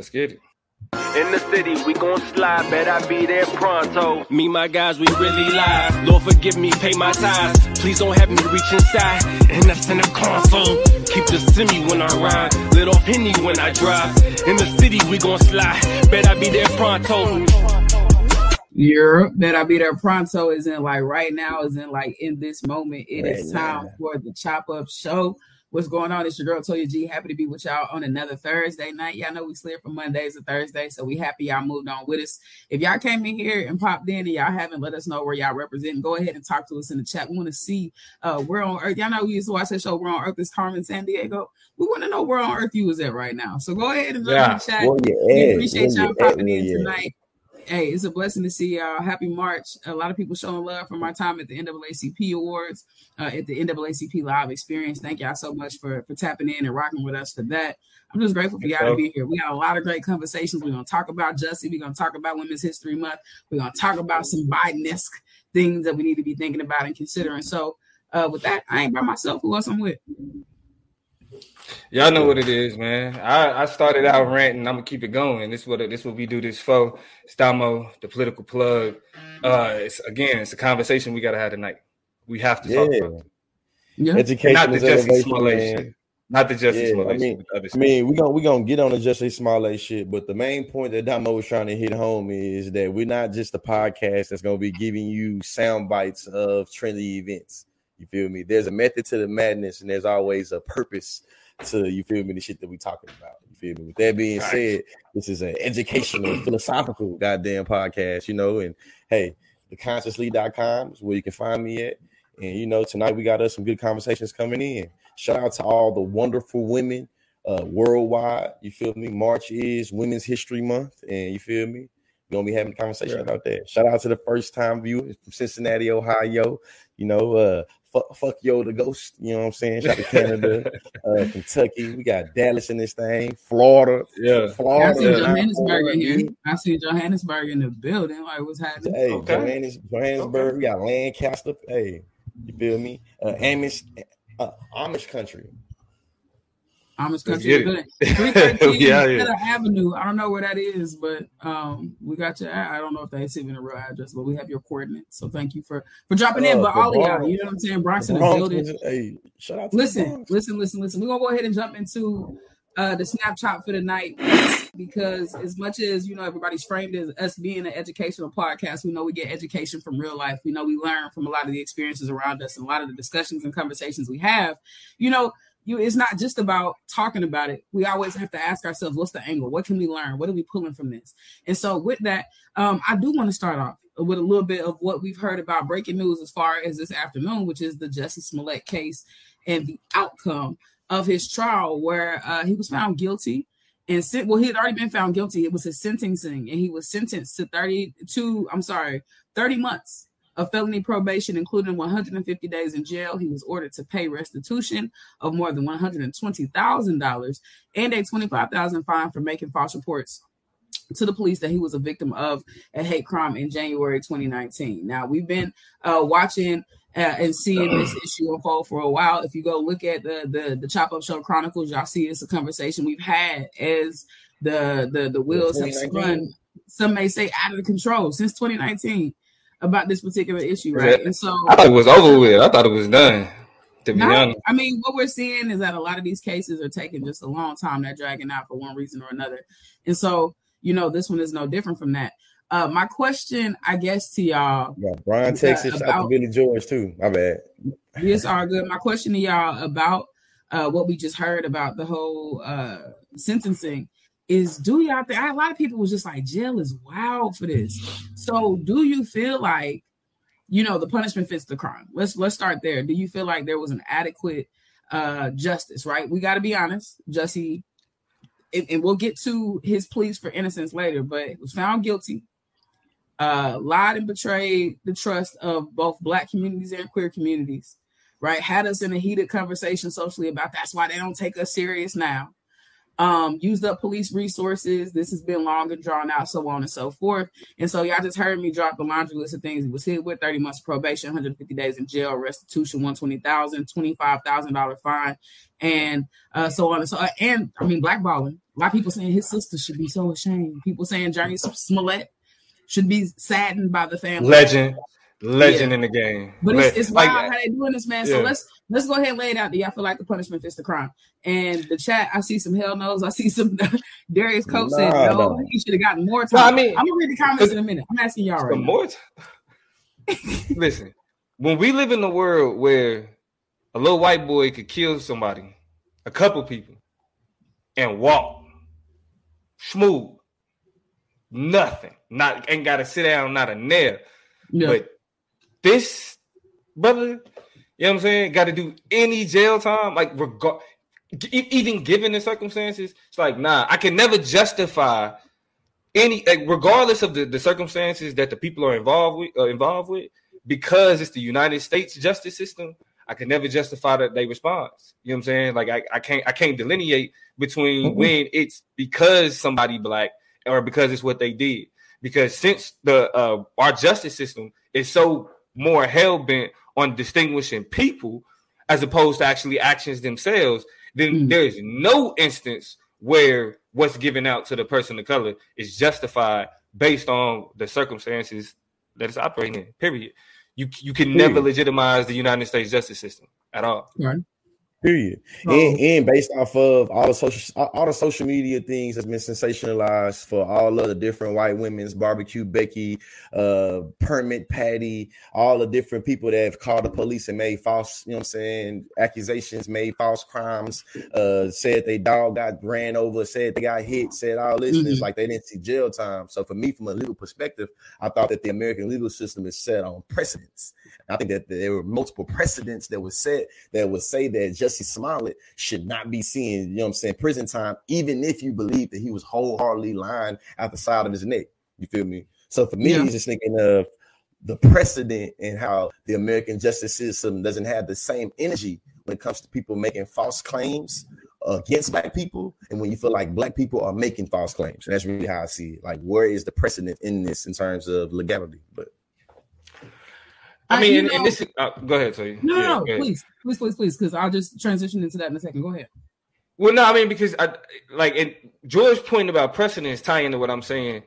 Let's get it. In the city, we gon' slide, bet I be there pronto. Me, my guys, we really live. Lord, forgive me, pay my tithes. Please don't have me reach inside. And that's in the console. Keep the semi when I ride. Lit off Henny when I drive. In the city, we gon' slide. Bet I be there pronto. Europe that I be there pronto is in like right now is in like in this moment. It Right is time now. for the chop up show. What's going on? It's your girl Toya G. Happy to be with y'all on another Thursday night. Y'all know we slid from Mondays to Thursday, so we happy y'all moved on with us. If y'all came in here and popped in and y'all haven't let us know where y'all represent, go ahead and talk to us in the chat. We want to see uh where on earth. Y'all know we used to watch that show Where on Earth is Carmen Sandiego. We want to know where on earth you is at right now. So go ahead and jump in the chat. We appreciate y'all you popping in tonight. Hey, it's a blessing to see y'all. Happy March. A lot of people showing love from our time at the NAACP Awards, uh, at the NAACP Live Experience. Thank y'all so much for, for tapping in and rocking with us for that. I'm just grateful for y'all to be here. We got a lot of great conversations. We're going to talk about justice. We're going to talk about Women's History Month. We're going to talk about some Biden-esque things that we need to be thinking about and considering. So uh, with that, I ain't by myself. Who else I'm with? Y'all know what it is, man. I, I started out ranting. I'm gonna keep it going. This is what this what we do this for. Stamo, the political plug. Uh, it's again, it's a conversation we gotta have tonight. We have to talk Yeah. about it. Yeah. Education not the is Jussie Smollett shit. Not the Jussie Yeah, Smollett I mean- shit. the I mean, we're gonna we gonna get on the Jussie Smollett shit, but the main point that Damo was trying to hit home is that we're not just a podcast that's gonna be giving you sound bites of trendy events. You feel me? There's a method to the madness, and there's always a purpose to you feel me the shit that we talking about. You feel me? With that being said, this is an educational, philosophical goddamn podcast, you know. And hey, theconsciously.com is where you can find me at. And you know, tonight we got us some good conversations coming in. Shout out to all the wonderful women uh worldwide. You feel me? March is Women's History Month, and you feel me? We're gonna be having a conversation Yeah. about that. Shout out to the first time viewers from Cincinnati, Ohio. You know, uh fuck, fuck yo the ghost. You know what I'm saying? Shout out to Canada, uh Kentucky. We got Dallas in this thing, Florida, yeah. I Florida. see Johannesburg in here. I see Johannesburg in the building. Like, what's happening? Hey, Okay. Johannes, Johannesburg, we got Lancaster. Hey, you feel me? Uh, Amish, uh, Amish country. Amish country good. 313 Yeah, yeah. Avenue. I don't know where that is, but um, we got your. I don't know if that's even a real address, but we have your coordinates. So thank you for for dropping in. Uh, But all of y'all, you know what I'm saying? Bronx in the building. hey, shout out to Listen, listen, listen, listen. We're gonna go ahead and jump into uh the snapshot for the night because as much as you know everybody's framed as us being an educational podcast, we know we get education from real life. We know we learn from a lot of the experiences around us and a lot of the discussions and conversations we have. You know, you it's not just about talking about it. We always have to ask ourselves, what's the angle? What can we learn? What are we pulling from this? And so with that, um, I do want to start off with a little bit of what we've heard about breaking news as far as this afternoon, which is the Jussie Smollett case and the outcome of his trial, where uh, he was found guilty. And sent, well, he had already been found guilty. It was his sentencing, and he was sentenced to 32, I'm sorry, 30 months of felony probation, including 150 days in jail. He was ordered to pay restitution of more than $120,000 and a 25,000 fine for making false reports to the police that he was a victim of a hate crime in January 2019. Now we've been uh, watching uh, and seeing this issue unfold for a while. If you go look at the the, the Chop Up Show Chronicles, y'all see it's a conversation we've had as the the the wheels have 2019? spun. Some may say out of control since 2019 about this particular issue, right? And so I thought it was over with. I thought it was done. To be no, honest. I mean, what we're seeing is that a lot of these cases are taking just a long time. They're dragging out for one reason or another. And so, you know, this one is no different from that. Uh, my question, I guess, to y'all, Yeah, Brian, Texas, shout out to Billy George too. My bad. yes, all good. My question to y'all about uh, what we just heard about the whole uh, sentencing is do y'all think a lot of people was just like jail is wild for this. So do you feel like you know the punishment fits the crime? Let's let's start there. Do you feel like there was an adequate uh justice, right? We gotta be honest. Jussie and, and we'll get to his pleas for innocence later, but was found guilty, uh, lied and betrayed the trust of both black communities and queer communities, right? Had us in a heated conversation socially about that's why they don't take us serious now. Um, used up police resources. This has been long and drawn out, so on and so forth. And so y'all just heard me drop the laundry list of things he was hit with 30 months probation, 150 days in jail, restitution, 120,000, $25,000 fine, and uh, so on and so on. and I mean blackballing, A lot of people saying his sister should be so ashamed. People saying Jurnee Smollett should be saddened by the family. Legend, legend yeah. in the game. But it's, it's wild like, how they doing this, man. Yeah. So let's let's go ahead and lay it out. Do y'all feel like the punishment fits the crime? And the chat, I see some hell knows. I see some Darius Coach nah, said no, no. he should have gotten more time. Well, I mean, I'm gonna read the comments in a minute. I'm asking y'all right more Listen, when we live in a world where a little white boy could kill somebody, a couple people, and walk smooth, nothing, not ain't got to sit down, not a nail. Yeah. But this brother, you know what I'm saying, got to do any jail time, like regard, even given the circumstances. It's like nah, I can never justify any, like, regardless of the, the circumstances that the people are involved with, uh, involved with, because it's the United States justice system. I can never justify that they response. You know what I'm saying? Like I, I can't I can't delineate between mm-hmm. when it's because somebody black or because it's what they did. Because since the uh, our justice system is so more hell bent on distinguishing people as opposed to actually actions themselves, then mm-hmm. there is no instance where what's given out to the person of color is justified based on the circumstances that it's operating in. Period. You you can never legitimize the United States justice system at all. Right. Period. and, and, based off of all the social all the social media things that's been sensationalized for all of the different white women's barbecue Becky, uh, permit Patty, all the different people that have called the police and made false, you know what I'm saying, accusations, made false crimes, uh, said they dog got ran over, said they got hit, said all this, mm-hmm. it's like they didn't see jail time. So for me, from a legal perspective, I thought that the American legal system is set on precedents. I think that there were multiple precedents that was set that would say that Jussie Smollett should not be seeing, you know what I'm saying, prison time, even if you believe that he was wholeheartedly lying out the side of his neck. You feel me? So for me, yeah. he's just thinking of the precedent and how the American justice system doesn't have the same energy when it comes to people making false claims against black people and when you feel like black people are making false claims. And that's really how I see it. Like, where is the precedent in this in terms of legality? But I mean, and, and, this is, uh, go ahead, Tony. No, yeah, no, please, please, please, please, because I'll just transition into that in a second. Go ahead. Well, no, I mean because I like and George's point about precedence tie into what I'm saying.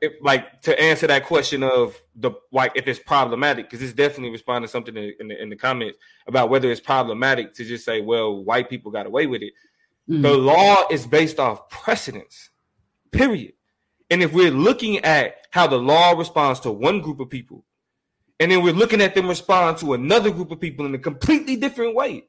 It, like to answer that question of the like if it's problematic because it's definitely responding to something in, in, the, in the comments about whether it's problematic to just say well white people got away with it. Mm-hmm. The law is based off precedence, period. And if we're looking at how the law responds to one group of people and then we're looking at them respond to another group of people in a completely different way.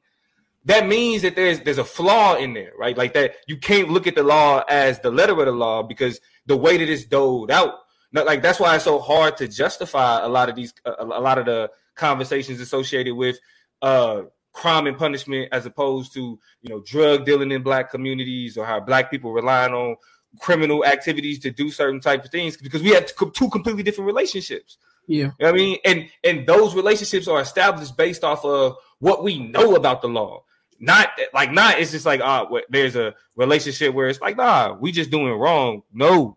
That means that there's there's a flaw in there, right? Like that you can't look at the law as the letter of the law because the way that it's doled out. Not, like that's why it's so hard to justify a lot of these a, a lot of the conversations associated with uh crime and punishment as opposed to you know drug dealing in black communities or how black people relying on criminal activities to do certain type of things because we have two completely different relationships yeah. I mean, and and those relationships are established based off of what we know about the law. Not like not it's just like uh there's a relationship where it's like nah we just doing wrong no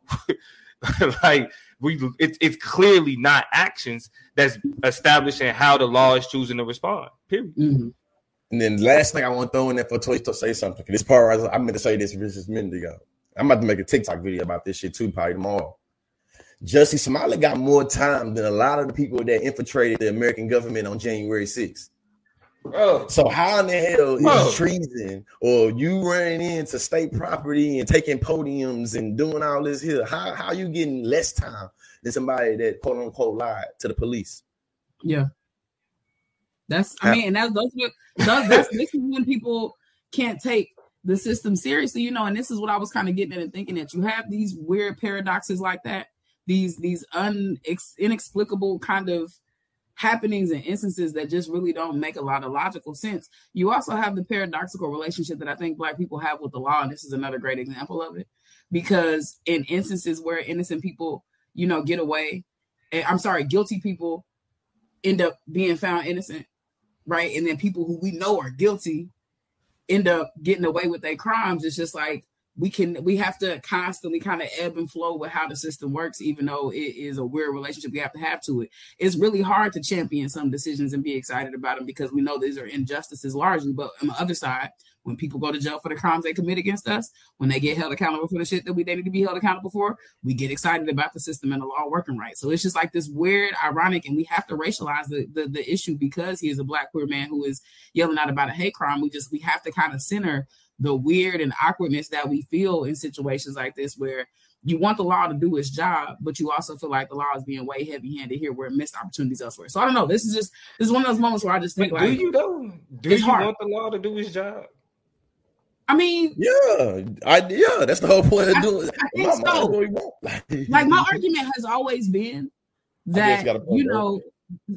like we it, it's clearly not actions that's establishing how the law is choosing to respond period mm-hmm. and then last thing I want to throw in there for Toy to say something this part I meant to say this just a minute ago I'm about to make a TikTok video about this shit too probably tomorrow Jussie Smollett got more time than a lot of the people that infiltrated the American government on January 6th. Bro. So how in the hell is Bro. treason or you running into state property and taking podiums and doing all this here? How how you getting less time than somebody that quote unquote lied to the police? Yeah. That's I mean, and that's those, those that's this is when people can't take the system seriously, you know, and this is what I was kind of getting at and thinking that you have these weird paradoxes like that these these unex- inexplicable kind of happenings and instances that just really don't make a lot of logical sense. You also have the paradoxical relationship that I think black people have with the law, and this is another great example of it. Because in instances where innocent people, you know, get away, and, I'm sorry, guilty people end up being found innocent, right? And then people who we know are guilty end up getting away with their crimes. It's just like we can we have to constantly kind of ebb and flow with how the system works even though it is a weird relationship we have to have to it it's really hard to champion some decisions and be excited about them because we know these are injustices largely but on the other side when people go to jail for the crimes they commit against us, when they get held accountable for the shit that we they need to be held accountable for, we get excited about the system and the law working right. So it's just like this weird, ironic, and we have to racialize the, the, the issue because he is a black queer man who is yelling out about a hate crime. We just we have to kind of center the weird and awkwardness that we feel in situations like this where you want the law to do its job, but you also feel like the law is being way heavy handed here where it missed opportunities elsewhere. So I don't know. This is just this is one of those moments where I just think But like do you though? Do you hard. want the law to do its job? I mean, Yeah, I yeah, that's the whole point of I- doing. I think My- so. that's what we want. like my argument has always been that you got a there. know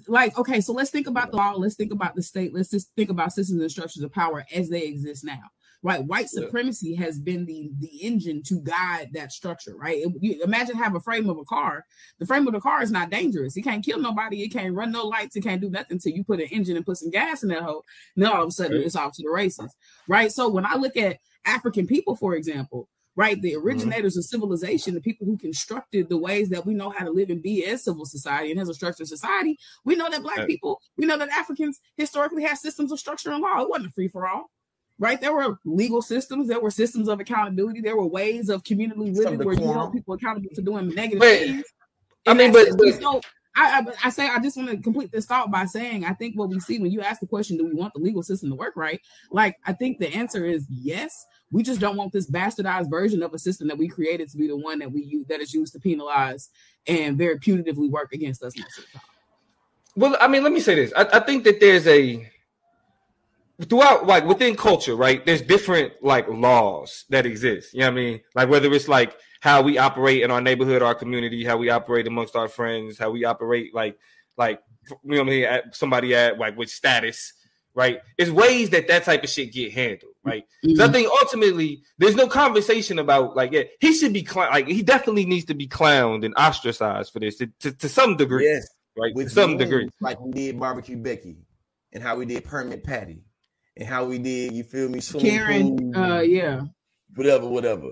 like okay so let's think about the law let's think about the state let's just think about systems and structures of power as they exist now right white Yeah. supremacy has been the the engine to guide that structure right It- you imagine have a frame of a car the frame of the car is not dangerous it can't kill nobody it can't run no lights it can't do nothing until you put an engine and put some gas in that hole and then all of a sudden Right. it's off to the races right so when i look at african people for example right? The mm-hmm. originators of civilization, the people who constructed the ways that we know how to live and be as civil society and as a structured society. We know that black Right. people, we know that Africans historically had systems of structure and law. It wasn't free for all. Right, there were legal systems, there were systems of accountability, there were ways of communally Some living where you held people accountable to doing negative But, things. I mean, but- but- so I, I, I say I just want to complete this thought by saying I think what we see when you ask the question, do we want the legal system to work right? Like I think the answer is yes. We just don't want this bastardized version of a system that we created to be the one that we use that is used to penalize and very punitively work against us most of the time. Well, I mean, let me say this. I, I think that there's a throughout like within culture, right? There's different like laws that exist. You know what I mean? Like whether it's like how we operate in our neighborhood, our community, how we operate amongst our friends, how we operate like like you know what I mean, at somebody at like with status, right? It's ways that that type of shit get handled, right? Mm-hmm. So I think ultimately there's no conversation about like yeah, he should be clown like he definitely needs to be clowned and ostracized for this to, to, to some degree, Yes, right? with some degree. like we did barbecue Becky, and how we did permit Patty, and how we did you feel me swimming Karen, pool, uh, yeah, whatever, whatever.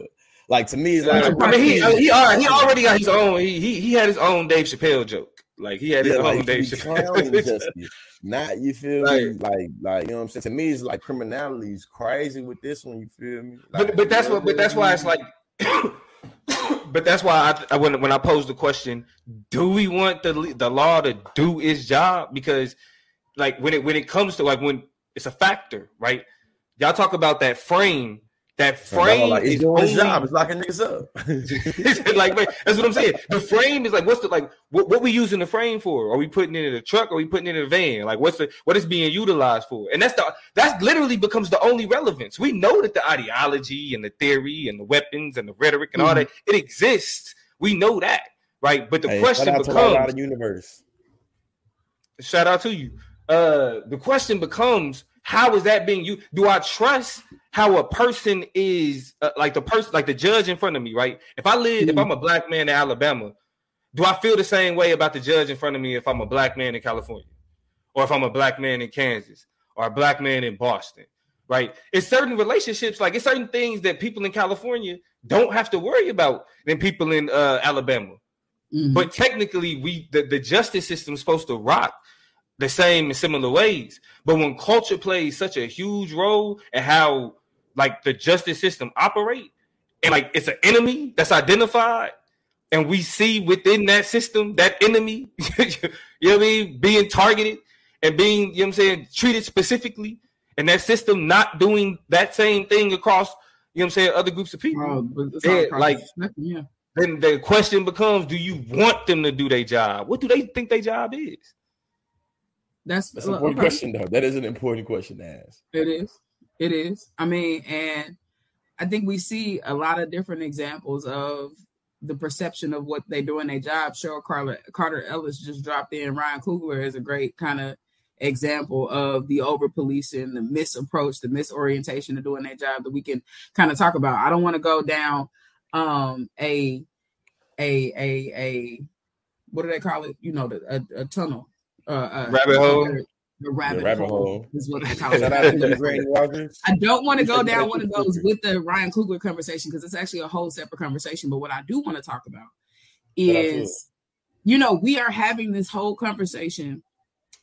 Like to me, it's I like mean, he he, already, he already got his own. He, he he had his own Dave Chappelle joke. Like he had his Yeah, own like, Dave you be clowning Chappelle. justice. Not you feel me? Like like you know what I'm saying. To me, it's like criminality is crazy with this one. You feel me? Like, but but that's what. But that's why it's like. but that's why I, I when when I posed the question, do we want the the law to do its job? Because like when it when it comes to like when it's a factor, right? Y'all talk about that frame. That frame like is doing only- job. It's locking niggas up. like man, that's what I'm saying. The frame is like what's the like what, what we using the frame for? Are we putting it in a truck? Or are we putting it in a van? Like what's the what is being utilized for? And that's the that's literally becomes the only relevance. We know that the ideology and the theory and the weapons and the rhetoric and all hmm. that it exists. We know that, right? But the Hey, question shout out to becomes universe. shout out to you. Uh, the question becomes, how is that being you Do I trust how a person is uh, like the person, like the judge in front of me, right? If I live, if I'm a black man in Alabama, do I feel the same way about the judge in front of me if I'm a black man in California, or if I'm a black man in Kansas, or a black man in Boston, right? It's certain relationships, like it's certain things that people in California don't have to worry about than people in uh, Alabama. Mhm. But technically, we the, the justice system is supposed to rock the same in similar ways. But when culture plays such a huge role in how like the justice system operate, and like it's an enemy that's identified, and we see within that system that enemy, you know what I mean, being targeted and being, you know what I'm saying, treated specifically, and that system not doing that same thing across, you know what I'm saying, other groups of people but it's all Yeah, across like- yeah. then the question becomes do you want them to do their job what do they think their job is That's, That's an important okay. question, though. That is an important question to ask. It is. It is. I mean, and I think we see a lot of different examples of the perception of what they do in their job. Cheryl Carter, Carter Ellis just dropped in. Ryan Coogler is a great kind of example of the over policing, the misapproach, the misorientation of doing their job that we can kind of talk about. I don't want to go down um a a a a what do they call it? You know, the, a, a tunnel. Uh, uh, Rabbit hole? The rabbit, The rabbit hole, hole. is what they call it. Shout out to you, Granny Walkers. I don't want to go down one of those with the Ryan Coogler conversation because it's actually a whole separate conversation. But what I do want to talk about Shout out to is, you know, we are having this whole conversation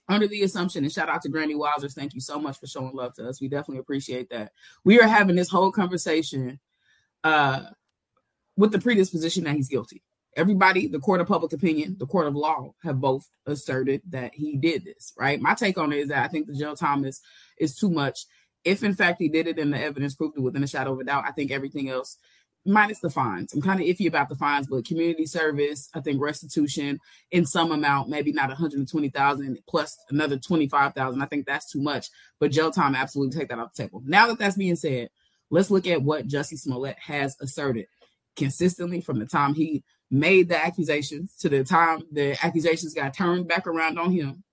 under the assumption, and shout out to Granny Wowzers, thank you so much for showing love to us. We definitely appreciate that. We are having this whole conversation uh, with the predisposition that he's guilty. Everybody, the court of public opinion, the court of law, have both asserted that he did this. Right. My take on it is that I think the jail time is is too much. If in fact he did it and the evidence proved it within a shadow of a doubt, I think everything else minus the fines. I'm kind of iffy about the fines, but community service, I think restitution in some amount, maybe not 120,000 plus another 25,000. I think that's too much, but jail time absolutely take that off the table. Now that that's being said, let's look at what Jussie Smollett has asserted consistently from the time he made the accusations to the time the accusations got turned back around on him.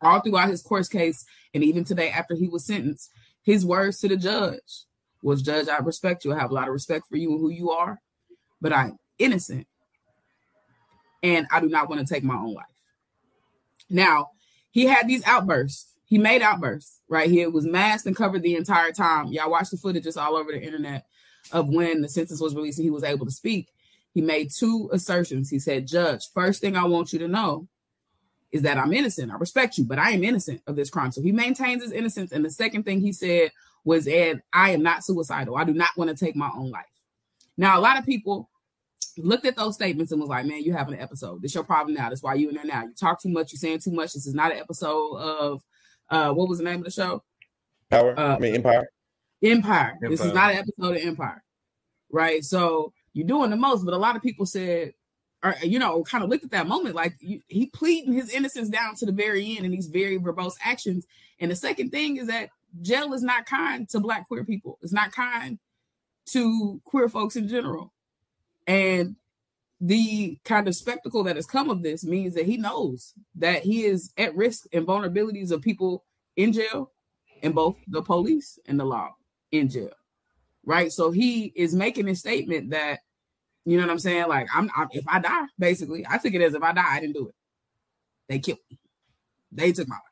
All throughout his court case, and even today after he was sentenced, his words to the judge was judge, I respect you. I have a lot of respect for you and who you are, but I'm innocent. And I do not want to take my own life. Now, he had these outbursts. He made outbursts, right? He was masked and covered the entire time. Y'all watch the footage, it's all over the internet of when the sentence was released and he was able to speak. He made two assertions. He said, Judge, first thing I want you to know is that I'm innocent. I respect you, but I am innocent of this crime. So he maintains his innocence. And the second thing he said was, and I am not suicidal. I do not want to take my own life. Now, a lot of people looked at those statements and was like, man, you having an episode. This your problem now. That's why you in there now. You talk too much. You're saying too much. This is not an episode of, uh, what was the name of the show? Power. Uh, I mean, Empire. Empire. Empire. This is not an episode of Empire. Right. So you're doing the most, but a lot of people said, or you know, kind of looked at that moment like you, he pleading his innocence down to the very end in these very verbose actions. And the second thing is that jail is not kind to black queer people. It's not kind to queer folks in general. And the kind of spectacle that has come of this means that he knows that he is at risk and vulnerabilities of people in jail and both the police and the law in jail. Right. So he is making a statement that, you know what I'm saying? Like, I'm, I'm if I die, basically, I took it as if I die, I didn't do it. They killed me. They took my life.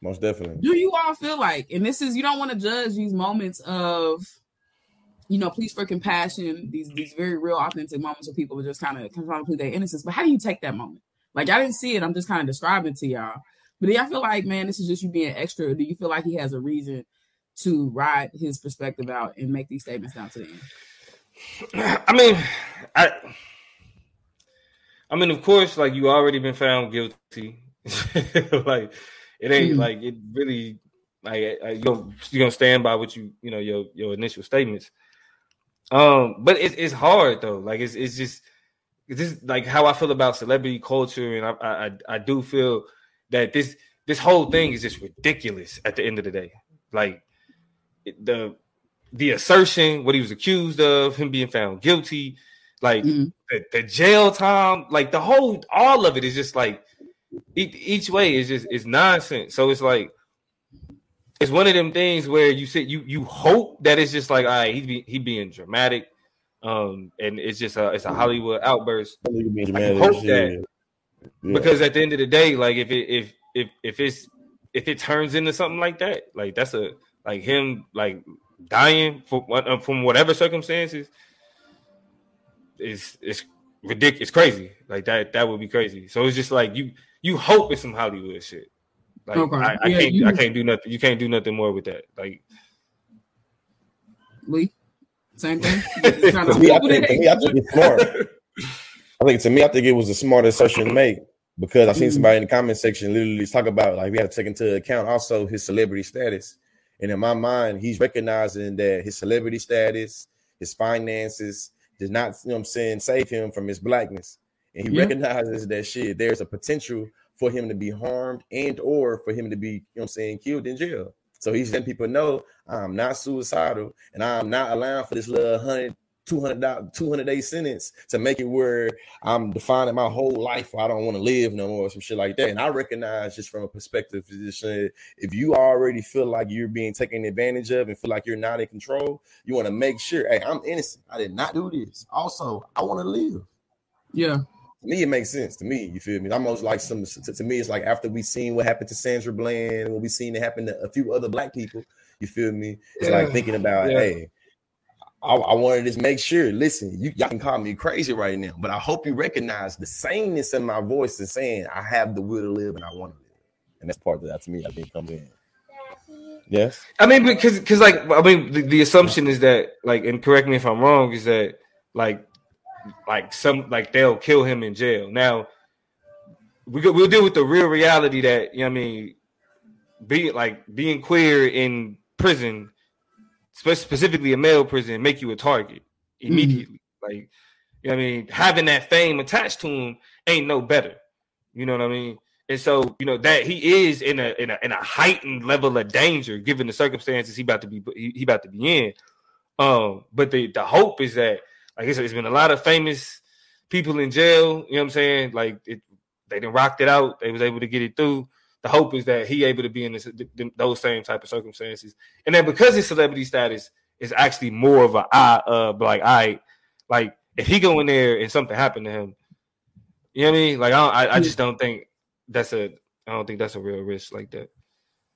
Most definitely. Do you all feel like, and this is you don't want to judge these moments of, you know, please for compassion, these these very real, authentic moments where people are just kind of trying to plead their innocence. But how do you take that moment? Like I didn't see it. I'm just kind of describing to y'all. But do y'all feel like, man, this is just you being extra? Do you feel like he has a reason to ride his perspective out and make these statements down to the end? I mean, I I mean, of course, like you already been found guilty. like it ain't mm-hmm. like it really like you gonna you gonna stand by what you you know your your initial statements. Um, but it's it's hard though. Like it's it's just it's just like how I feel about celebrity culture, and I I I do feel that this this whole thing is just ridiculous at the end of the day. Like the the assertion, what he was accused of, him being found guilty, like mm-hmm. the, the jail time, like the whole all of it is just like each way is just it's nonsense. So it's like it's one of them things where you sit you you hope that it's just like all right, he be he being dramatic, um, and it's just a it's a Hollywood outburst. I hope that yeah. because at the end of the day, like if it if if if it's if it turns into something like that, like that's a like him like dying for uh, from whatever circumstances, is it's ridiculous. It's crazy. Like that that would be crazy. So it's just like you you hope it's some Hollywood shit. Like okay. I, I yeah, can't you, I can't do nothing. You can't do nothing more with that. Like Lee, same thing. to me, I think, to me, I think it's smart. I think to me, I think it was the smartest assertion to make because I seen mm somebody in the comment section literally talk about like we had to take into account also his celebrity status. And in my mind, he's recognizing that his celebrity status, his finances, did not, you know what I'm saying, save him from his blackness and he yeah. recognizes that shit there's a potential for him to be harmed and or for him to be you know i'm saying killed in jail so he's letting people know i'm not suicidal and i'm not allowing for this little 100 200 200 day sentence to make it where I'm defining my whole life. I don't want to live no more, some shit like that. And I recognize just from a perspective, if you already feel like you're being taken advantage of and feel like you're not in control, you want to make sure, hey, I'm innocent. I did not do this. Also, I want to live. Yeah to me, it makes sense to me. You feel me? I'm almost like some to, to, me, it's like after we seen what happened to Sandra Bland, what we seen it happen to a few other black people. You feel me? It's yeah. like thinking about, yeah. hey, I, I, wanted to make sure. Listen, you y'all can call me crazy right now, but I hope you recognize the sameness in my voice and saying I have the will to live and I want to live. and that's part of that to me. I think comes in. Yes. I mean, because because like I mean, the, the assumption is that like, and correct me if I'm wrong, is that like like some like they'll kill him in jail. Now we go, we'll deal with the real reality that you know I mean, being like being queer in prison, specifically a male prison, make you a target immediately. Like you know what I mean, having that fame attached to him ain't no better. You know what I mean? And so, you know, that he is in a in a in a heightened level of danger given the circumstances he about to be he, he about to be in. Um, but the the hope is that like I said, there's been a lot of famous people in jail, you know what I'm saying? Like it, they didn't rocked it out, they was able to get it through. The hope is that he able to be in this, those same type of circumstances, and then because his celebrity status is actually more of a I uh like I like if he go in there and something happened to him, you know what I mean? Like I I, I just don't think that's a I don't think that's a real risk like that.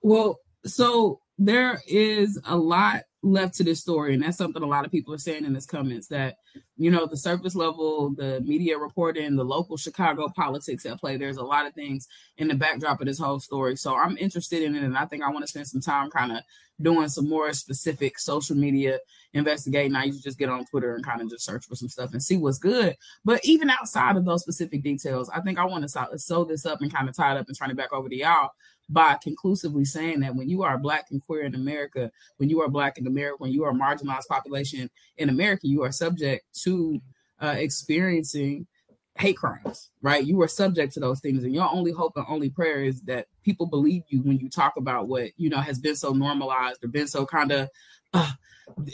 Well, so there is a lot left to this story, and that's something a lot of people are saying in this comments that you know the surface level, the media reporting, the local Chicago politics at play. There's a lot of things in the backdrop of this whole story. So I'm interested in it, and I think I want to spend some time kind of doing some more specific social media investigating. I to just get on Twitter and kind of just search for some stuff and see what's good. But even outside of those specific details, I think I want to sew this up and kind of tie it up and turn it back over to y'all by conclusively saying that when you are black and queer in America, when you are black in America, when you are a marginalized population in America, you are subject to uh, experiencing hate crimes, right? You are subject to those things, and your only hope and only prayer is that people believe you when you talk about what you know has been so normalized or been so kind of uh,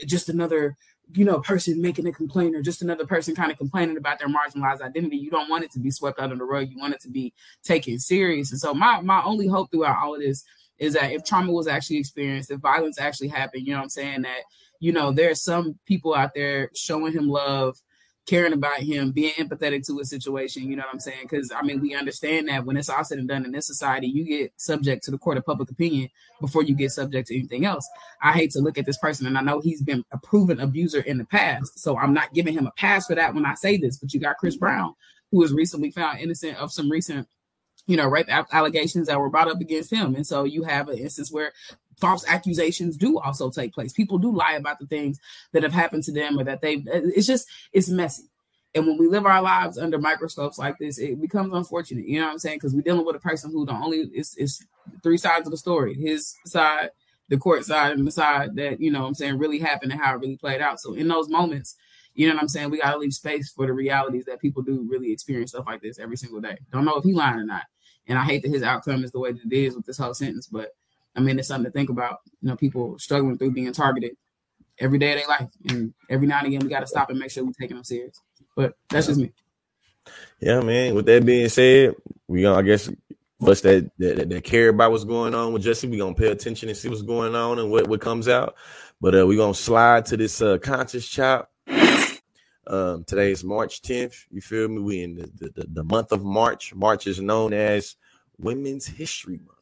just another you know, person making a complaint or just another person kind of complaining about their marginalized identity. You don't want it to be swept out under the rug. You want it to be taken serious. And so my my only hope throughout all of this is that if trauma was actually experienced, if violence actually happened, you know what I'm saying, that, you know, there's some people out there showing him love, caring about him, being empathetic to his situation. You know what I'm saying? Because I mean, we understand that when it's all said and done in this society, you get subject to the court of public opinion before you get subject to anything else. I hate to look at this person, and I know he's been a proven abuser in the past, so I'm not giving him a pass for that when I say this. But you got Chris Brown, who was recently found innocent of some recent. You know, rape allegations that were brought up against him. And so you have an instance where false accusations do also take place. People do lie about the things that have happened to them or that they it's just it's messy. And when we live our lives under microscopes like this, it becomes unfortunate. You know what I'm saying? Because we're dealing with a person who the only is is three sides of the story. His side, the court side, and the side that, you know I'm saying, really happened and how it really played out. So in those moments, you know what I'm saying? We gotta leave space for the realities that people do really experience stuff like this every single day. Don't know if he lying or not. And I hate that his outcome is the way that it is with this whole sentence, but I mean, it's something to think about. You know, people struggling through being targeted every day of their life, and every now and again, we got to stop and make sure we're taking them serious. But that's just me. Yeah, man. With that being said, we gonna I guess us that, that that care about what's going on with Jesse, we gonna pay attention and see what's going on and what what comes out. But uh, we gonna slide to this uh, conscious chop. Um, today is March 10th. You feel me? We in the, the, the month of March. March is known as Women's History Month.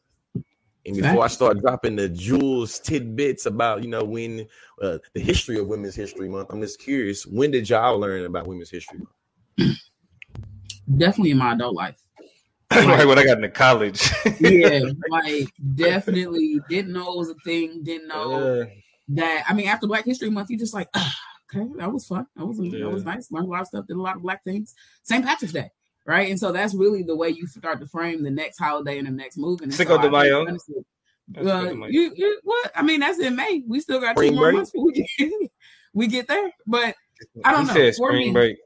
And before I start dropping the jewels tidbits about you know when uh, the history of Women's History Month, I'm just curious. When did y'all learn about Women's History Month? Definitely in my adult life. Like, right when I got into college. yeah, like definitely didn't know it was a thing. Didn't know uh, that. I mean, after Black History Month, you just like, okay, that was fun. That was yeah. that was nice. Learned a lot of stuff. Did a lot of black things. St. Patrick's Day right? And so that's really the way you start to frame the next holiday and the next movie. And Cinco so de Mayo. Uh, you, you, what? I mean, that's in May. We still got spring two more break. months we get, we get there. But I don't know. For spring me, break.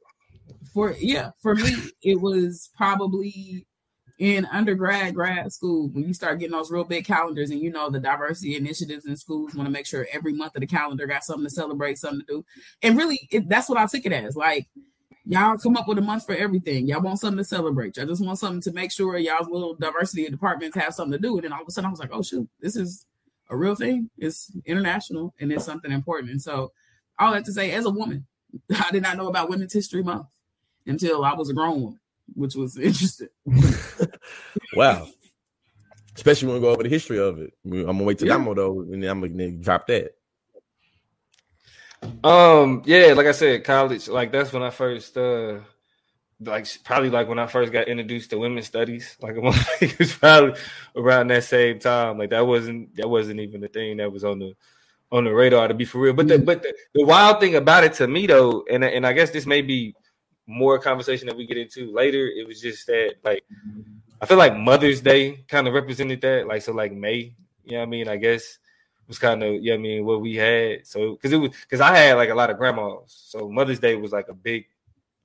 For yeah, for me, it was probably in undergrad, grad school, when you start getting those real big calendars and you know the diversity initiatives in schools want to make sure every month of the calendar got something to celebrate, something to do. And really, it, that's what I took it as. Like, y'all come up with a month for everything. Y'all want something to celebrate. Y'all just want something to make sure y'all's little diversity departments have something to do. And then all of a sudden I was like, oh shoot, this is a real thing. It's international and it's something important. And so all that to say, as a woman, I did not know about Women's History Month until I was a grown woman, which was interesting. wow. Especially when we go over the history of it. I'm gonna wait till yeah. Damo though, and then I'm gonna drop that. Um, yeah, like I said, college, like that's when I first uh like probably like when I first got introduced to women's studies, like it was probably around that same time. Like that wasn't that wasn't even the thing that was on the on the radar to be for real. But the but the, the wild thing about it to me though, and and I guess this may be more conversation that we get into later. It was just that like I feel like Mother's Day kind of represented that. Like so like May, you know what I mean? I guess was kind of, you know I mean, what we had. So because it was because I had like a lot of grandmas. So Mother's Day was like a big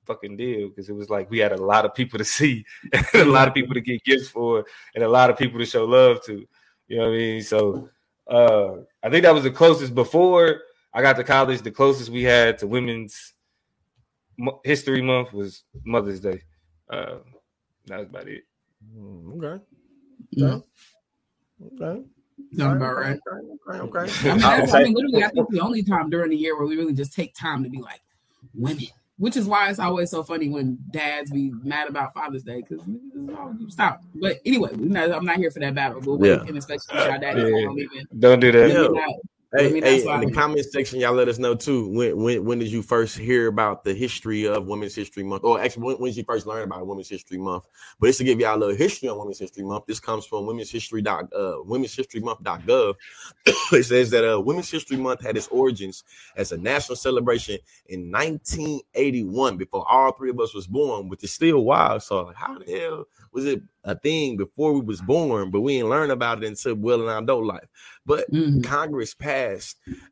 fucking deal because it was like we had a lot of people to see and a lot of people to get gifts for and a lot of people to show love to. You know what I mean? So uh I think that was the closest before I got to college. The closest we had to Women's History Month was Mother's Day. Uh, that was about it. Mm, okay. Yeah. Okay. Sounds about right. Okay. okay. I mean, that's, I mean, literally, I think the only time during the year where we really just take time to be like women, which is why it's always so funny when dads be mad about Father's Day because stop. But anyway, not, I'm not here for that battle. We'll wait, Yeah. and especially with our daddy. Yeah. don't even- Don't do that. Yeah. let me not- Hey, let me not hey, in the comment section, y'all let us know too. When when when did you first hear about the history of Women's History Month? Or actually, when, when did you first learn about Women's History Month? But just to give y'all a little history on Women's History Month, this comes from Women's History dot uh, Women's History Month.gov. it says that uh, Women's History Month had its origins as a national celebration in 1981, before all three of us was born, which is still wild. So like, how the hell was it a thing before we was born, but we didn't learn about it until well in our adult life? But Mhm. Congress passed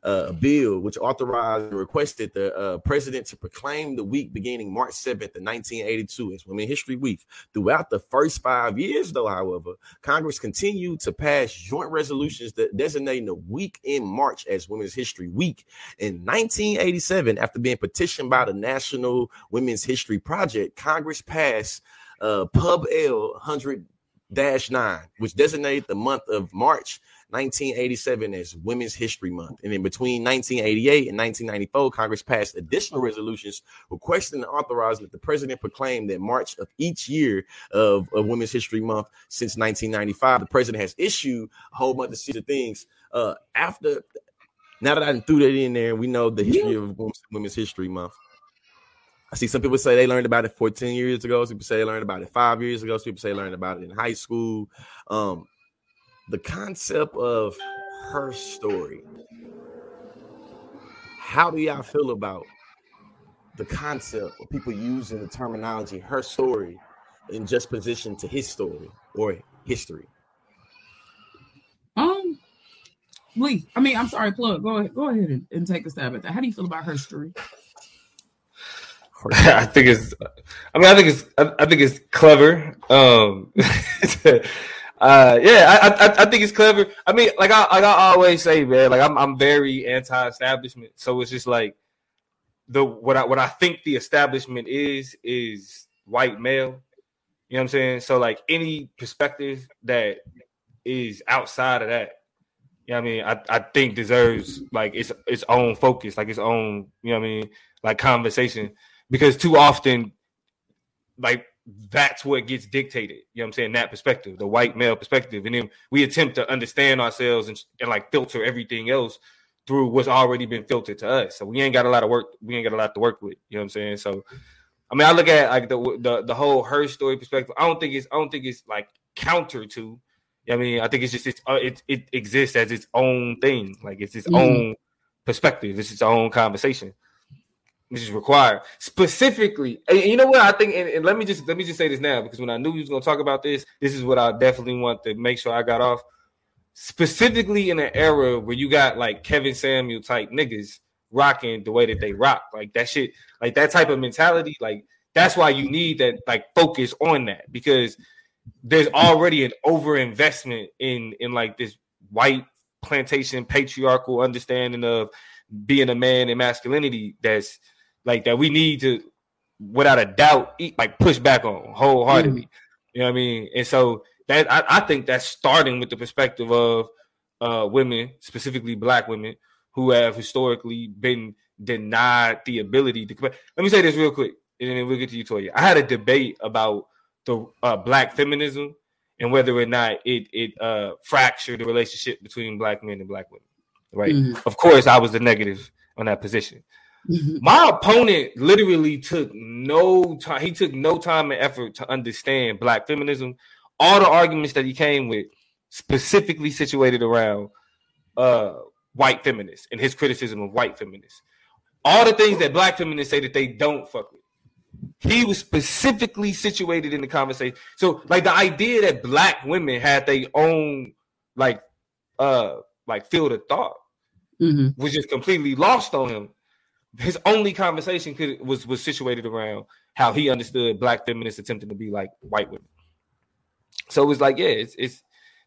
uh, a bill which authorized and requested the uh, president to proclaim the week beginning March 7th of 1982 as Women History Week. Throughout the first five years, though, however, Congress continued to pass joint resolutions that designating the week in March as Women's History Week. In 1987, after being petitioned by the National Women's History Project, Congress passed uh, Pub L 100 9, which designated the month of March 1987 as Women's History Month. And in between 1988 and 1994, Congress passed additional resolutions requesting and authorizing that the president proclaim that March of each year of, of Women's History Month since 1995. The president has issued a whole bunch of series of things. Uh, after now that I threw that in there, we know the history of Women's- History Month. I see some people say they learned about it 14 years ago. Some people say they learned about it five years ago. Some people say they learned about it in high school. Um, the concept of her story. How do y'all feel about the concept of people using the terminology her story in just position to his story or history? Um, Lee, I mean, I'm sorry, plug. Go ahead, go ahead and, and take a stab at that. How do you feel about her story? I think it's. I mean, I think it's. I, I think it's clever. Um, uh, yeah, I, I I think it's clever. I mean, like I like I always say, man. Like I'm I'm very anti-establishment. So it's just like the what I what I think the establishment is is white male. You know what I'm saying? So like any perspective that is outside of that, you know what I mean? I, I think deserves like its its own focus, like its own, you know what I mean, like conversation. Because too often, like that's what gets dictated. You know what I'm saying? That perspective, the white male perspective. And then we attempt to understand ourselves and, and like filter everything else through what's already been filtered to us. So we ain't got a lot of work, we ain't got a lot to work with. You know what I'm saying? So I mean, I look at like the the, the whole her story perspective. I don't think it's I don't think it's like counter to. You know what I mean, I think it's just it's uh, it it exists as its own thing. Like it's its Mhm. own perspective. It's its own conversation. Which is required specifically. And you know what I think, and, and let me just let me just say this now because when I knew he was going to talk about this, this is what I definitely want to make sure I got off. Specifically in an era where you got like Kevin Samuel type niggas rocking the way that they rock, like that shit, like that type of mentality, like that's why you need that like focus on that because there's already an overinvestment in in like this white plantation patriarchal understanding of being a man and masculinity that's like that we need to without a doubt eat, like push back on wholeheartedly. You know what i mean? And so that I, I think that's starting with the perspective of uh women specifically black women who have historically been denied the ability to let me say this real quick and then we'll get to you toya. I had a debate about the uh, black feminism and whether or not it it uh fractured the relationship between black men and black women right? Mhm. of course i was the negative on that position My opponent literally took no time. He took no time and effort to understand black feminism. All the arguments that he came with specifically situated around uh, white feminists and his criticism of white feminists. All the things that black feminists say that they don't fuck with. He was specifically situated in the conversation. So, like the idea that black women had their own like uh like field of thought Mhm. was just completely lost on him. His only conversation could was was situated around how he understood black feminists attempting to be like white women. So it was like, yeah, it's it's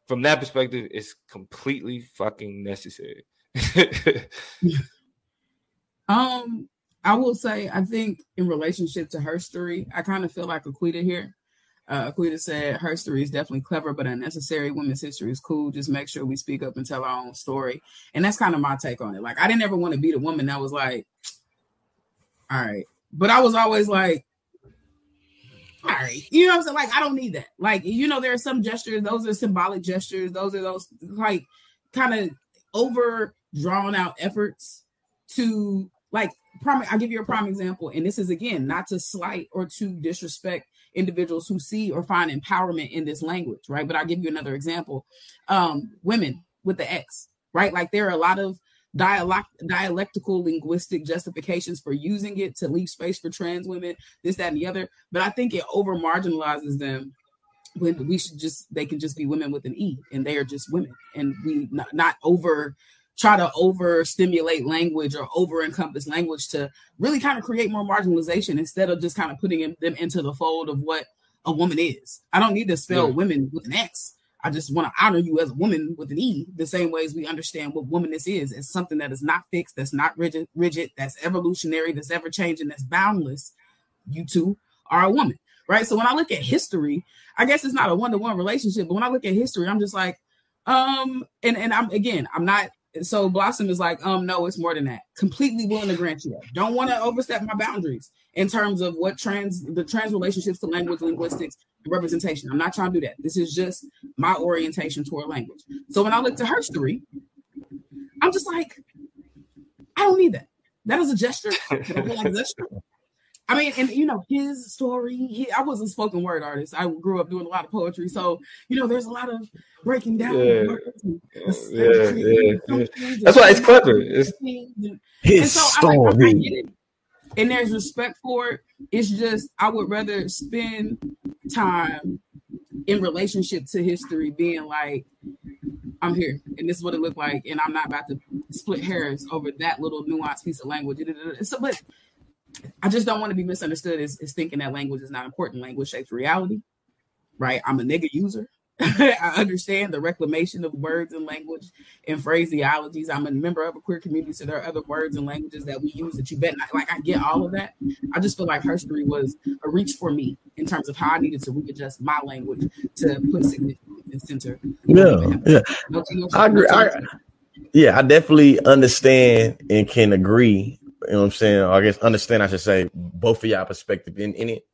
from that perspective, it's completely fucking necessary. Um, I will say, I think in relationship to her story, I kind of feel like Aquita here. Uh, Aquita said her story is definitely clever but unnecessary. Women's history is cool. Just make sure we speak up and tell our own story. And that's kind of my take on it. Like, I didn't ever want to be the woman that was like, all right. But I was always like, all right. You know what I'm saying? Like, I don't need that. Like, you know, there are some gestures, those are symbolic gestures. Those are those, like, kind of over drawn out efforts to like prime i'll give you a prime example and this is again not to slight or to disrespect individuals who see or find empowerment in this language right? But i'll give you another example. Um women with the x right? Like there are a lot of dialect dialectical linguistic justifications for using it to leave space for trans women this that and the other. But i think it over marginalizes them when we should just they can just be women with an e and they are just women. And we not, not over try to over stimulate language or over encompass language to really kind of create more marginalization instead of just kind of putting in- them into the fold of what a woman is. I don't need to spell Yeah. women with an X. I just want to honor you as a woman with an E, the same way as we understand what womanness is. It's something that is not fixed, that's not rigid, rigid, that's evolutionary, that's ever changing, that's boundless. You two are a woman, right? So when I look at history, I guess it's not a one-to-one relationship, but when I look at history, I'm just like, um, and and I'm again, I'm not so Blossom is like, um, no, it's more than that. Completely willing to grant you that. Don't want to overstep my boundaries in terms of what trans the trans relationships to language, linguistics, and representation. I'm not trying to do that. This is just my orientation toward language. So when I look to her story, I'm just like, I don't need that. That is a gesture. Feel like a gesture? I mean, and you know, his story, he, I was a spoken word artist. I grew up doing a lot of poetry. So, you know, there's a lot of breaking down. Yeah. words and oh, Yeah, yeah, yeah. That's why it's clever. It's and- His so like, I story. get it. And there's respect for it. It's just I would rather spend time in relationship to history being like, I'm here and this is what it looked like, and I'm not about to split hairs over that little nuanced piece of language. So, but I just don't want to be misunderstood as, as thinking that language is not important. Language shapes reality, right? I'm a nigga user. I understand the reclamation of words and language and phraseologies. I'm a member of a queer community, so there are other words and languages that we use that you bet not. Like I get all of that. I just feel like her story was a reach for me in terms of how I needed to readjust my language to put significance and center. Yeah, yeah. I agree. I, yeah, I definitely understand and can agree. You know what I'm saying? I guess understand, I should say, both of y'all perspective in, in it.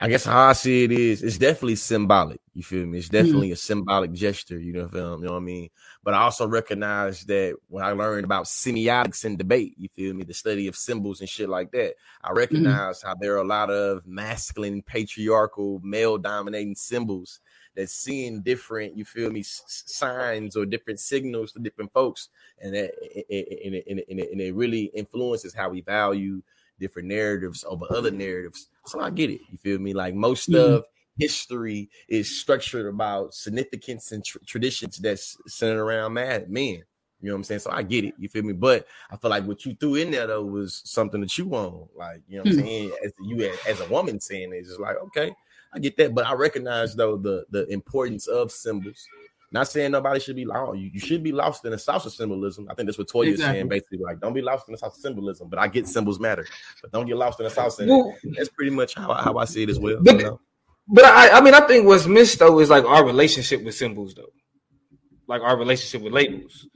I guess how I see it is, it's definitely symbolic. You feel me? It's hmm. definitely a symbolic gesture. You know, feel, you know what I mean? But I also recognize that when I learned about semiotics and debate, you feel me, the study of symbols and shit like that, I mm-hmm. recognize how there are a lot of masculine, patriarchal, male-dominating symbols that's seeing different, you feel me, s- signs or different signals to different folks, and that and it, and it, and it, and it- really influences how we value different narratives over other narratives. So I get it. You feel me? Like most Mhm. of history is structured about significance and tr- traditions that's centered around mad men. You know what I'm saying? So I get it. You feel me? But I feel like what you threw in there though was something that you want. Like, you know what I'm Hmm. saying? As you as, as a woman saying it, it's just like, okay, I get that. But I recognize though the the importance of symbols. Not saying nobody should be lost. Oh, you, you should be lost in the sauce of symbolism. I think that's what Toya is saying, basically. Like, don't be lost in the sauce of symbolism. But I get symbols matter. But don't get lost in the sauce. well, That's pretty much how, I- how I see it as well. But- you know? But I, I mean, I think what's missed though is like our relationship with symbols, though, like our relationship with labels.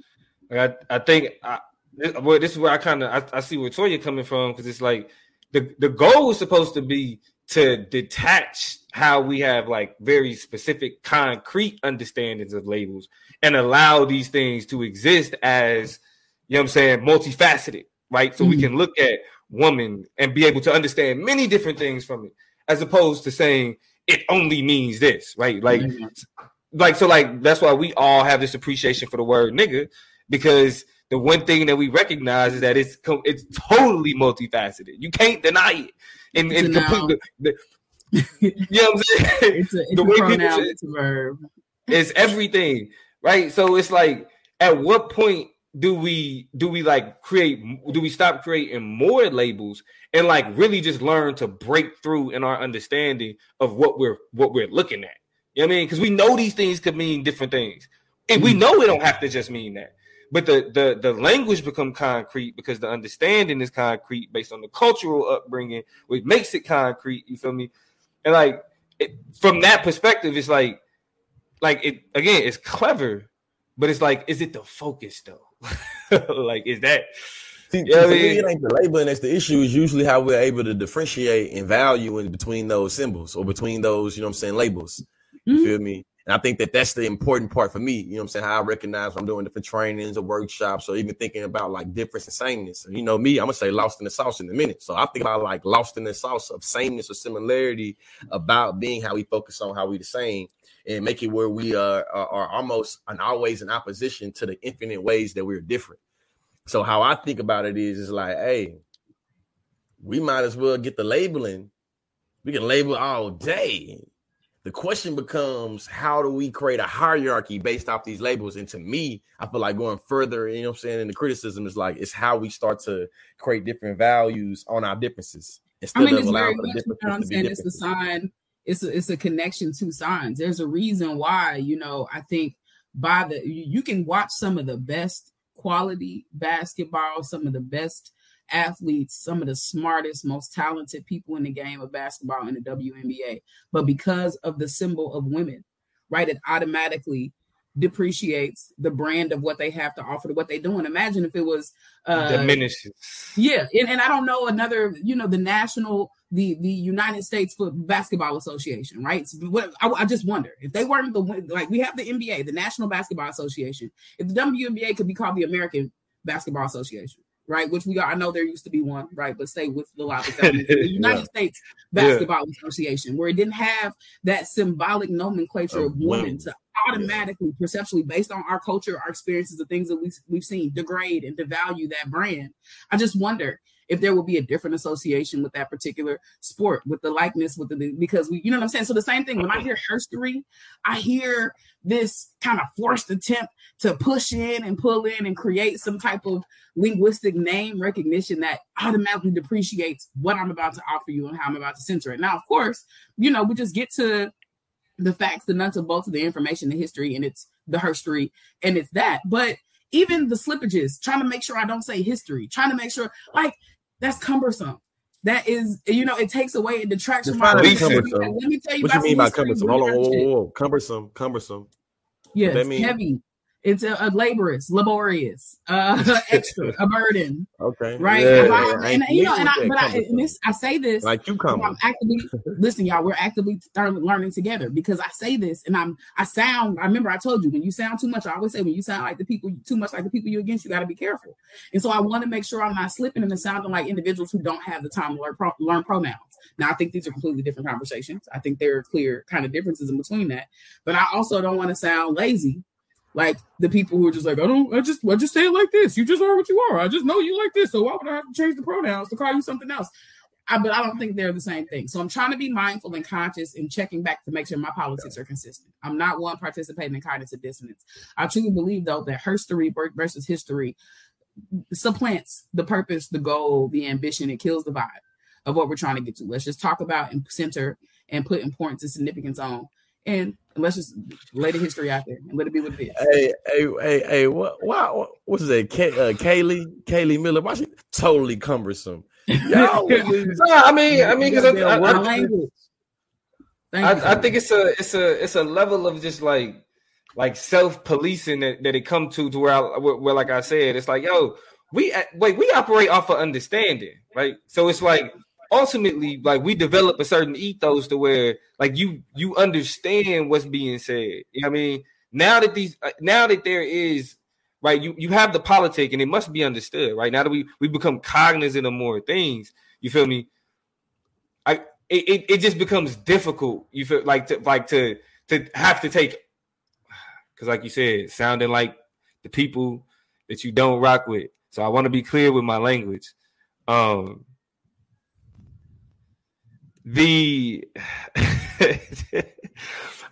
Like I, I think, I, this, well, this is where I kind of I, I see where Toya coming from because it's like the the goal is supposed to be to detach how we have like very specific, concrete understandings of labels and allow these things to exist as you know what I'm saying, multifaceted, right? So we Mhm. can look at woman and be able to understand many different things from it, as opposed to saying it only means this, right? Like, mm-hmm. like so, like that's why we all have this appreciation for the word nigga because the one thing that we recognize is that it's it's totally multifaceted. You can't deny it. And, and complete, the, you know what I'm saying? It's a, it's the a pronoun, people, it's a verb. It's everything, right? So it's like, at what point do we do we like create? Do we stop creating more labels and like really just learn to break through in our understanding of what we're what we're looking at? You know what I mean? Because we know these things could mean different things, and we mm. know it don't have to just mean that but the the the language become concrete because the understanding is concrete based on the cultural upbringing, which makes it concrete. You feel me? And like it, from that perspective, it's like like it again. It's clever, but it's like, is it the focus though? like, is that? See, yeah, me, it ain't the labeling that's the issue. Is usually how we're able to differentiate and value in between those symbols or between those, you know, what I'm saying labels. You mm-hmm. feel me? And I think that that's the important part for me. You know what I'm saying? How I recognize I'm doing different trainings or workshops or even thinking about like difference and sameness. You know, me, I'm gonna say lost in the sauce in a minute. So I think about like lost in the sauce of sameness or similarity about being how we focus on how we the same and make it where we are, are, are almost and always in opposition to the infinite ways that we're different. So how I think about it is, is like, hey, we might as well get the labeling. We can label all day the question becomes how do we create a hierarchy based off these labels? And to me, I feel like going further, you know what I'm saying, and the criticism is like it's how we start to create different values on our differences instead I mean, of allowing the differences to be It's a sign, it's a, it's a connection to signs. There's a reason why, you know, I think by the you can watch some of the best quality basketball, some of the best athletes, some of the smartest, most talented people in the game of basketball in the WNBA. But because of the symbol of women, right, it automatically depreciates the brand of what they have to offer to what they're doing. Imagine if it was uh diminishes. Yeah. And, and I don't know another, you know, the national the the United States Foot Basketball Association, right? So what I, I, just wonder if they weren't the like we have the NBA, the National Basketball Association. If the WNBA could be called the American Basketball Association, right? Which we are, I know there used to be one, right? But stay with the the United yeah. States Basketball yeah. Association, where it didn't have that symbolic nomenclature of, of women to automatically, yeah. perceptually, based on our culture, our experiences, the things that we, we've seen degrade and devalue that brand. I just wonder if there will be a different association with that particular sport, with the likeness, with the because we, you know what I'm saying. So the same thing when I hear herstory, I hear this kind of forced attempt to push in and pull in and create some type of linguistic name recognition that automatically depreciates what I'm about to offer you and how I'm about to censor it. Now, of course, you know, we just get to the facts, the nuts and bolts of the information, the history, and it's the herstory, and it's that. But even the slippages, trying to make sure I don't say history, trying to make sure, like, that's cumbersome. That is, you know, it takes away it detracts from my. Let me tell you what you mean by cumbersome. Hold on, whoa, whoa, whoa, cumbersome, cumbersome. Yes, heavy. It's a, a laborious, laborious, uh, extra, a burden. Okay, right? Yeah, I, and, you know, and I, but I, and this, I say this like you come. I'm actively listen, y'all. We're actively learning together because I say this, and I'm I sound. I remember I told you when you sound too much. I always say when you sound like the people too much like the people you against, you got to be careful. And so I want to make sure I'm not slipping into sounding like individuals who don't have the time to learn pro, learn pronouns. Now I think these are completely different conversations. I think there are clear kind of differences in between that, but I also don't want to sound lazy like the people who are just like, I don't, I just, I just say it like this. You just are what you are. I just know you like this. So why would I have to change the pronouns to call you something else? I, but I don't think they're the same thing. So I'm trying to be mindful and conscious and checking back to make sure my politics are consistent. I'm not one participating in cognitive dissonance. I truly believe though that history versus history supplants the purpose, the goal, the ambition. It kills the vibe of what we're trying to get to. Let's just talk about and center and put importance and significance on and let's just lay the history out there and let it be what it is. Hey, hey, hey, hey, what, what, what's that? Kay, uh, Kaylee, Kaylee Miller. Why she totally cumbersome? Yo, I mean, I mean, because I, I, I, I, think it's a, it's a, it's a level of just like, like self policing that, that it come to to where, I, where, where, like I said, it's like, yo, we wait, we operate off of understanding, right? So it's like ultimately like we develop a certain ethos to where like you you understand what's being said. You know what I mean? Now that these uh, now that there is right? You you have the politic, and it must be understood, right? Now that we we become cognizant of more things, you feel me? I it, it, it just becomes difficult. You feel like to like to to have to take because, like you said, sounding like the people that you don't rock with. So I want to be clear with my language. Um, the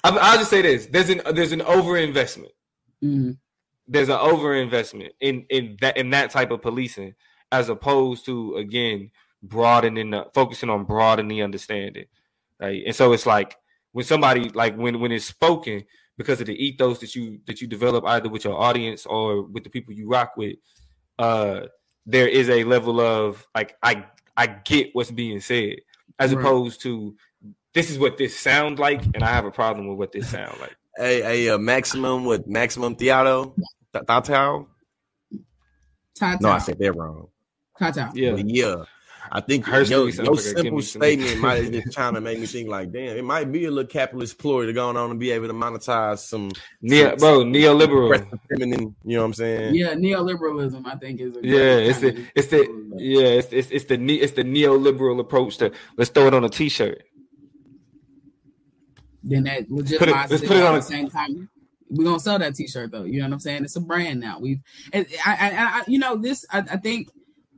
I'll just say this: there's an there's an overinvestment. Mhm. There's an overinvestment in in that in that type of policing, as opposed to again broadening the focusing on broadening the understanding, right? And so it's like when somebody like when when it's spoken because of the ethos that you that you develop either with your audience or with the people you rock with, uh, there is a level of like I I get what's being said as Right. opposed to this is what this sound like, and I have a problem with what this sound like. Hey, hey, uh, maximum with maximum Theato, Th- Thatao. Tata. No, I said that wrong. Tata. Yeah, yeah, I think Hurst your, your like simple Kimmy statement might have just trying to make me think like, damn, it might be a little capitalist ploy to go on and be able to monetize some Neo, bro, neoliberal. progressive feminine. You know what I'm saying? Yeah, neoliberalism, I think, is a Yeah, it's kind the it's the yeah it's it's, it's the ne- it's the neoliberal approach to let's throw it on a t-shirt. then that Put it- legitimizes let's it, put it at on the a- same time. We're gonna sell that T-shirt though. You know what I'm saying? It's a brand now. We've, and I, I, I you know, this. I, I think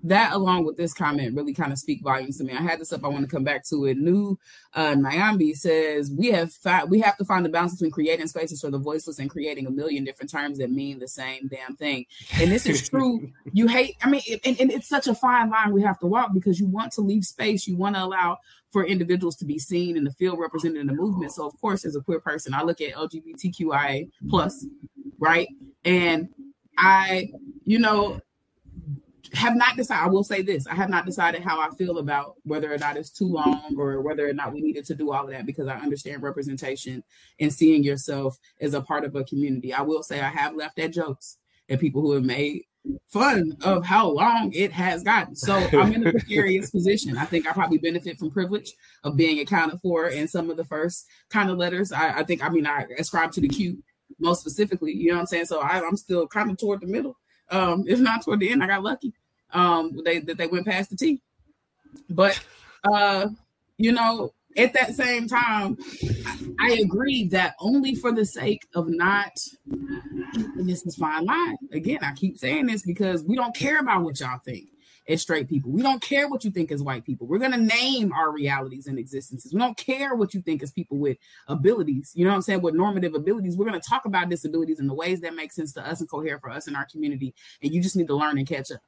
that along with this comment really kind of speak volumes to me. I had this up. I want to come back to it. New uh, Nyambi says we have fi- we have to find the balance between creating spaces for the voiceless and creating a million different terms that mean the same damn thing. And this is true. you hate. I mean, it, and, and it's such a fine line we have to walk because you want to leave space. You want to allow for individuals to be seen and to feel represented in the movement. So, of course, as a queer person, I look at LGBTQIA plus, right? And I, you know, have not decided. I will say this: I have not decided how I feel about whether or not it's too long or whether or not we needed to do all of that because I understand representation and seeing yourself as a part of a community. I will say I have left at jokes and people who have made fun of how long it has gotten. So I'm in a precarious position. I think I probably benefit from privilege of being accounted for in some of the first kind of letters. I, I think, I mean, I ascribe to the Q most specifically, you know what I'm saying? So I, I'm still kind of toward the middle. Um, if not toward the end, I got lucky. Um, they that they went past the T. But uh, you know, at that same time, I agree that only for the sake of not and this is fine line. Again, I keep saying this because we don't care about what y'all think as straight people. We don't care what you think as white people. We're gonna name our realities and existences. We don't care what you think as people with abilities. You know what I'm saying? With normative abilities, we're gonna talk about disabilities in the ways that make sense to us and cohere for us in our community. And you just need to learn and catch up.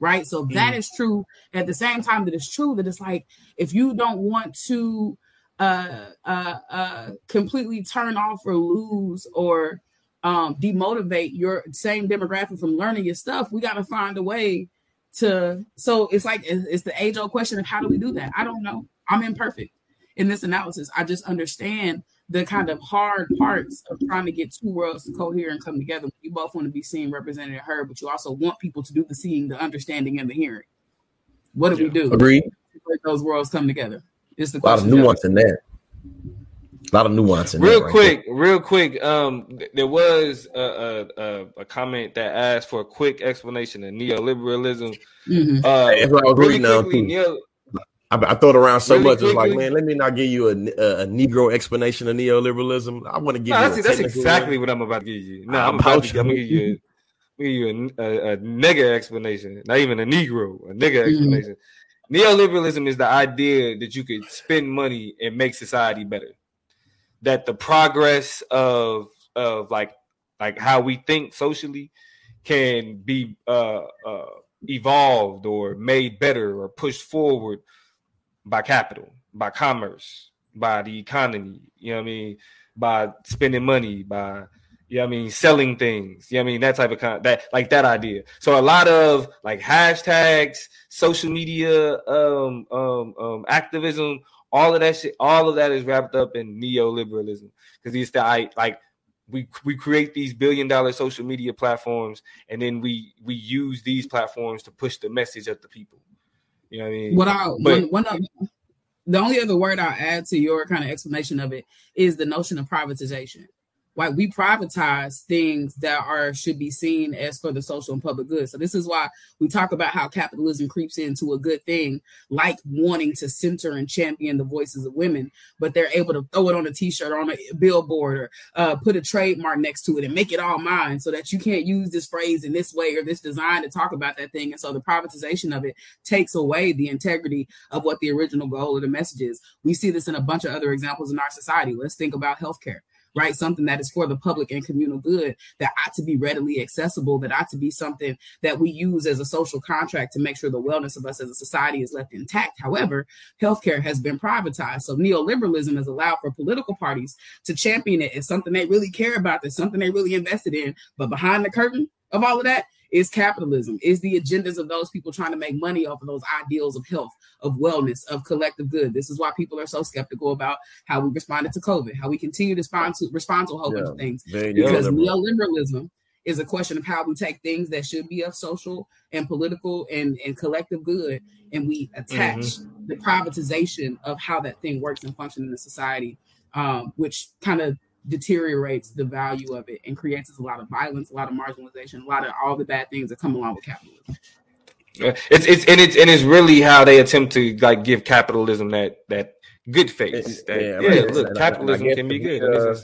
Right. So that is true. At the same time, that it's true that it's like if you don't want to uh uh uh completely turn off or lose or um demotivate your same demographic from learning your stuff we got to find a way to so it's like it's the age old question of how do we do that? I don't know. I'm imperfect in this analysis. I just understand the kind of hard parts of trying to get two worlds to cohere and come together. You both want to be seen represented and heard but you also want people to do the seeing the understanding and the hearing. What do we do? Agree. to make those worlds come together. It's the A lot of nuance in that. A lot of nuance in real right quick, real quick. Um, there was a, a, a, a comment that asked for a quick explanation of neoliberalism. Mhm. Uh, Hey, that's what I was really reading now, neo- I, I throw it around so Really much. It's like, man, let me not give you a, a, a Negro explanation of neoliberalism. I want to give No, you that's, a that's technical exactly one. what I'm about to give you. No, I'm I'm, about about to, gonna give you, a, I'm gonna give you a, a, a nigga explanation, not even a Negro, a nigga Mhm. explanation. Neoliberalism is the idea that you could spend money and make society better. That the progress of of like like how we think socially can be uh, uh, evolved or made better or pushed forward by capital, by commerce, by the economy. You know what I mean? By spending money, by you know what I mean, selling things. You know what I mean? That type of kind that like that idea. So a lot of like hashtags, social media, um, um, um, activism, all of that shit, all of that is wrapped up in neoliberalism because it's the I like we we create these billion dollar social media platforms and then we we use these platforms to push the message at the people. You know what I mean? What I But- one, one of the only other word I'll add to your kind of explanation of it is the notion of privatization. Why we privatize things that are should be seen as for the social and public good. So this is why we talk about how capitalism creeps into a good thing, like wanting to center and champion the voices of women, but they're able to throw it on a t-shirt or on a billboard or uh, put a trademark next to it and make it all mine so that you can't use this phrase in this way or this design to talk about that thing. And so the privatization of it takes away the integrity of what the original goal of the message is. We see this in a bunch of other examples in our society. Let's think about healthcare right? Something that is for the public and communal good that ought to be readily accessible, that ought to be something that we use as a social contract to make sure the wellness of us as a society is left intact. However, healthcare has been privatized. So neoliberalism has allowed for political parties to champion it as something they really care about, that's something they really invested in. But behind the curtain of all of that is capitalism, is the agendas of those people trying to make money off of those ideals of health, of wellness, of collective good. This is why people are so skeptical about how we responded to COVID, how we continue to respond to respond to a whole yeah, bunch of things. Because neoliberalism is a question of how we take things that should be of social and political and, and collective good and we attach mm-hmm. the privatization of how that thing works and functions in the society, um, which kind of deteriorates the value of it and creates a lot of violence, a lot of marginalization, a lot of all the bad things that come along with capitalism. It's it's and it's and it's really how they attempt to like give capitalism that that good face. That, yeah, yeah right. look, capitalism can be good. Uh,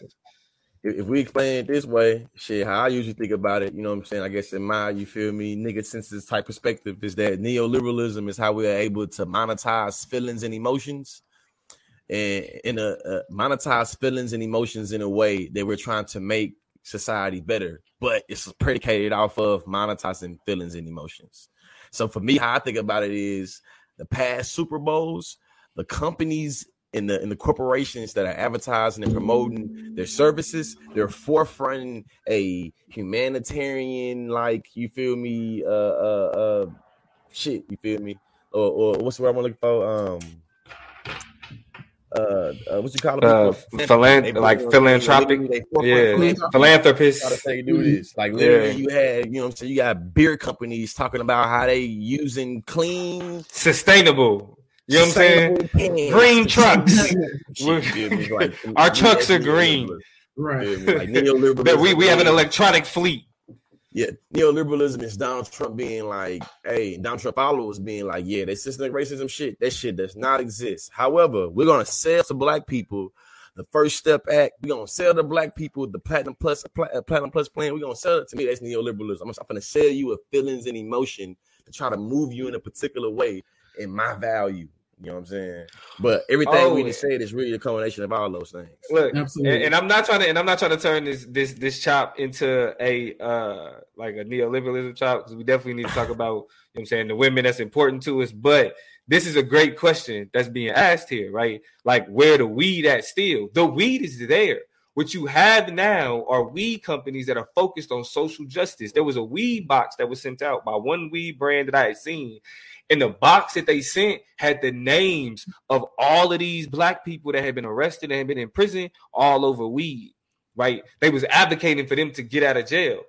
if we explain it this way, shit, how I usually think about it, you know what I'm saying? I guess in my, you feel me, nigga census type perspective is that neoliberalism is how we are able to monetize feelings and emotions and in a, a monetize feelings and emotions in a way that we're trying to make society better, but it's predicated off of monetizing feelings and emotions. So for me, how I think about it is the past Super Bowls, the companies in the in the corporations that are advertising and promoting their services, they're forefronting a humanitarian, like you feel me, uh uh uh shit, you feel me? Or, or what's the word I'm looking for? Um uh, uh what you call them? Uh, philan- like philanthropic, yeah, philanthropists. They do this. Like literally, yeah. you had, you know, what I'm saying you got beer companies talking about how they using clean, sustainable. You know what I'm saying? Green trucks. like, Our trucks are green. Right. Like we we have an electronic fleet yeah, neoliberalism is Donald Trump being like, hey, Donald Trump followers being like, yeah, that systemic racism shit, that shit does not exist. However, we're gonna sell to black people the First Step Act. We're gonna sell to black people the Platinum Plus uh, Platinum Plus plan. We're gonna sell it to me. That's neoliberalism. I'm, I'm gonna sell you a feelings and emotion to try to move you in a particular way in my value. You know what I'm saying? But everything oh, we just said is really a combination of all those things. Look, and, and, I'm not trying to, and I'm not trying to turn this this this chop into a uh like a neoliberalism chop because we definitely need to talk about you know what I'm saying the women that's important to us. But this is a great question that's being asked here, right? Like where the weed at still? The weed is there. What you have now are weed companies that are focused on social justice. There was a weed box that was sent out by one weed brand that I had seen, and the box that they sent had the names of all of these black people that had been arrested and had been in prison all over weed. Right? They was advocating for them to get out of jail,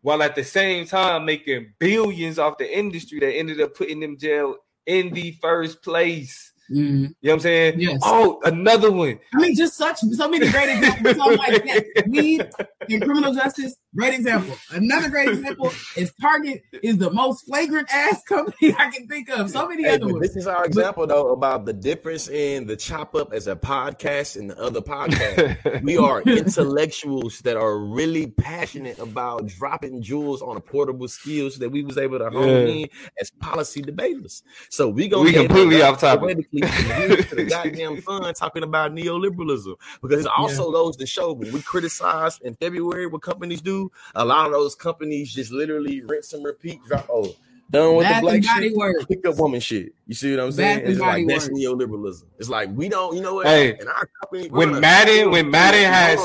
while at the same time making billions off the industry that ended up putting them jail in the first place. Mm-hmm. You know what I'm saying? Yes. Oh, another one. I mean, just such so many great examples. so like that. Weed in criminal justice, great example. Another great example is Target is the most flagrant ass company I can think of. So many hey, other ones. This is our example though about the difference in the chop up as a podcast and the other podcast. we are intellectuals that are really passionate about dropping jewels on a portable skill so that we was able to hone yeah. in as policy debaters. So we go we completely off topic to the goddamn fun talking about neoliberalism because it also yeah. goes to show when we criticize in February what companies do, a lot of those companies just literally rinse and repeat. Drop, oh, done with Bath the black shit, work. pick up woman shit. You see what I'm saying? Bath it's like that's neoliberalism. It's like we don't, you know what? Hey, our company, when Madden, when Madden has,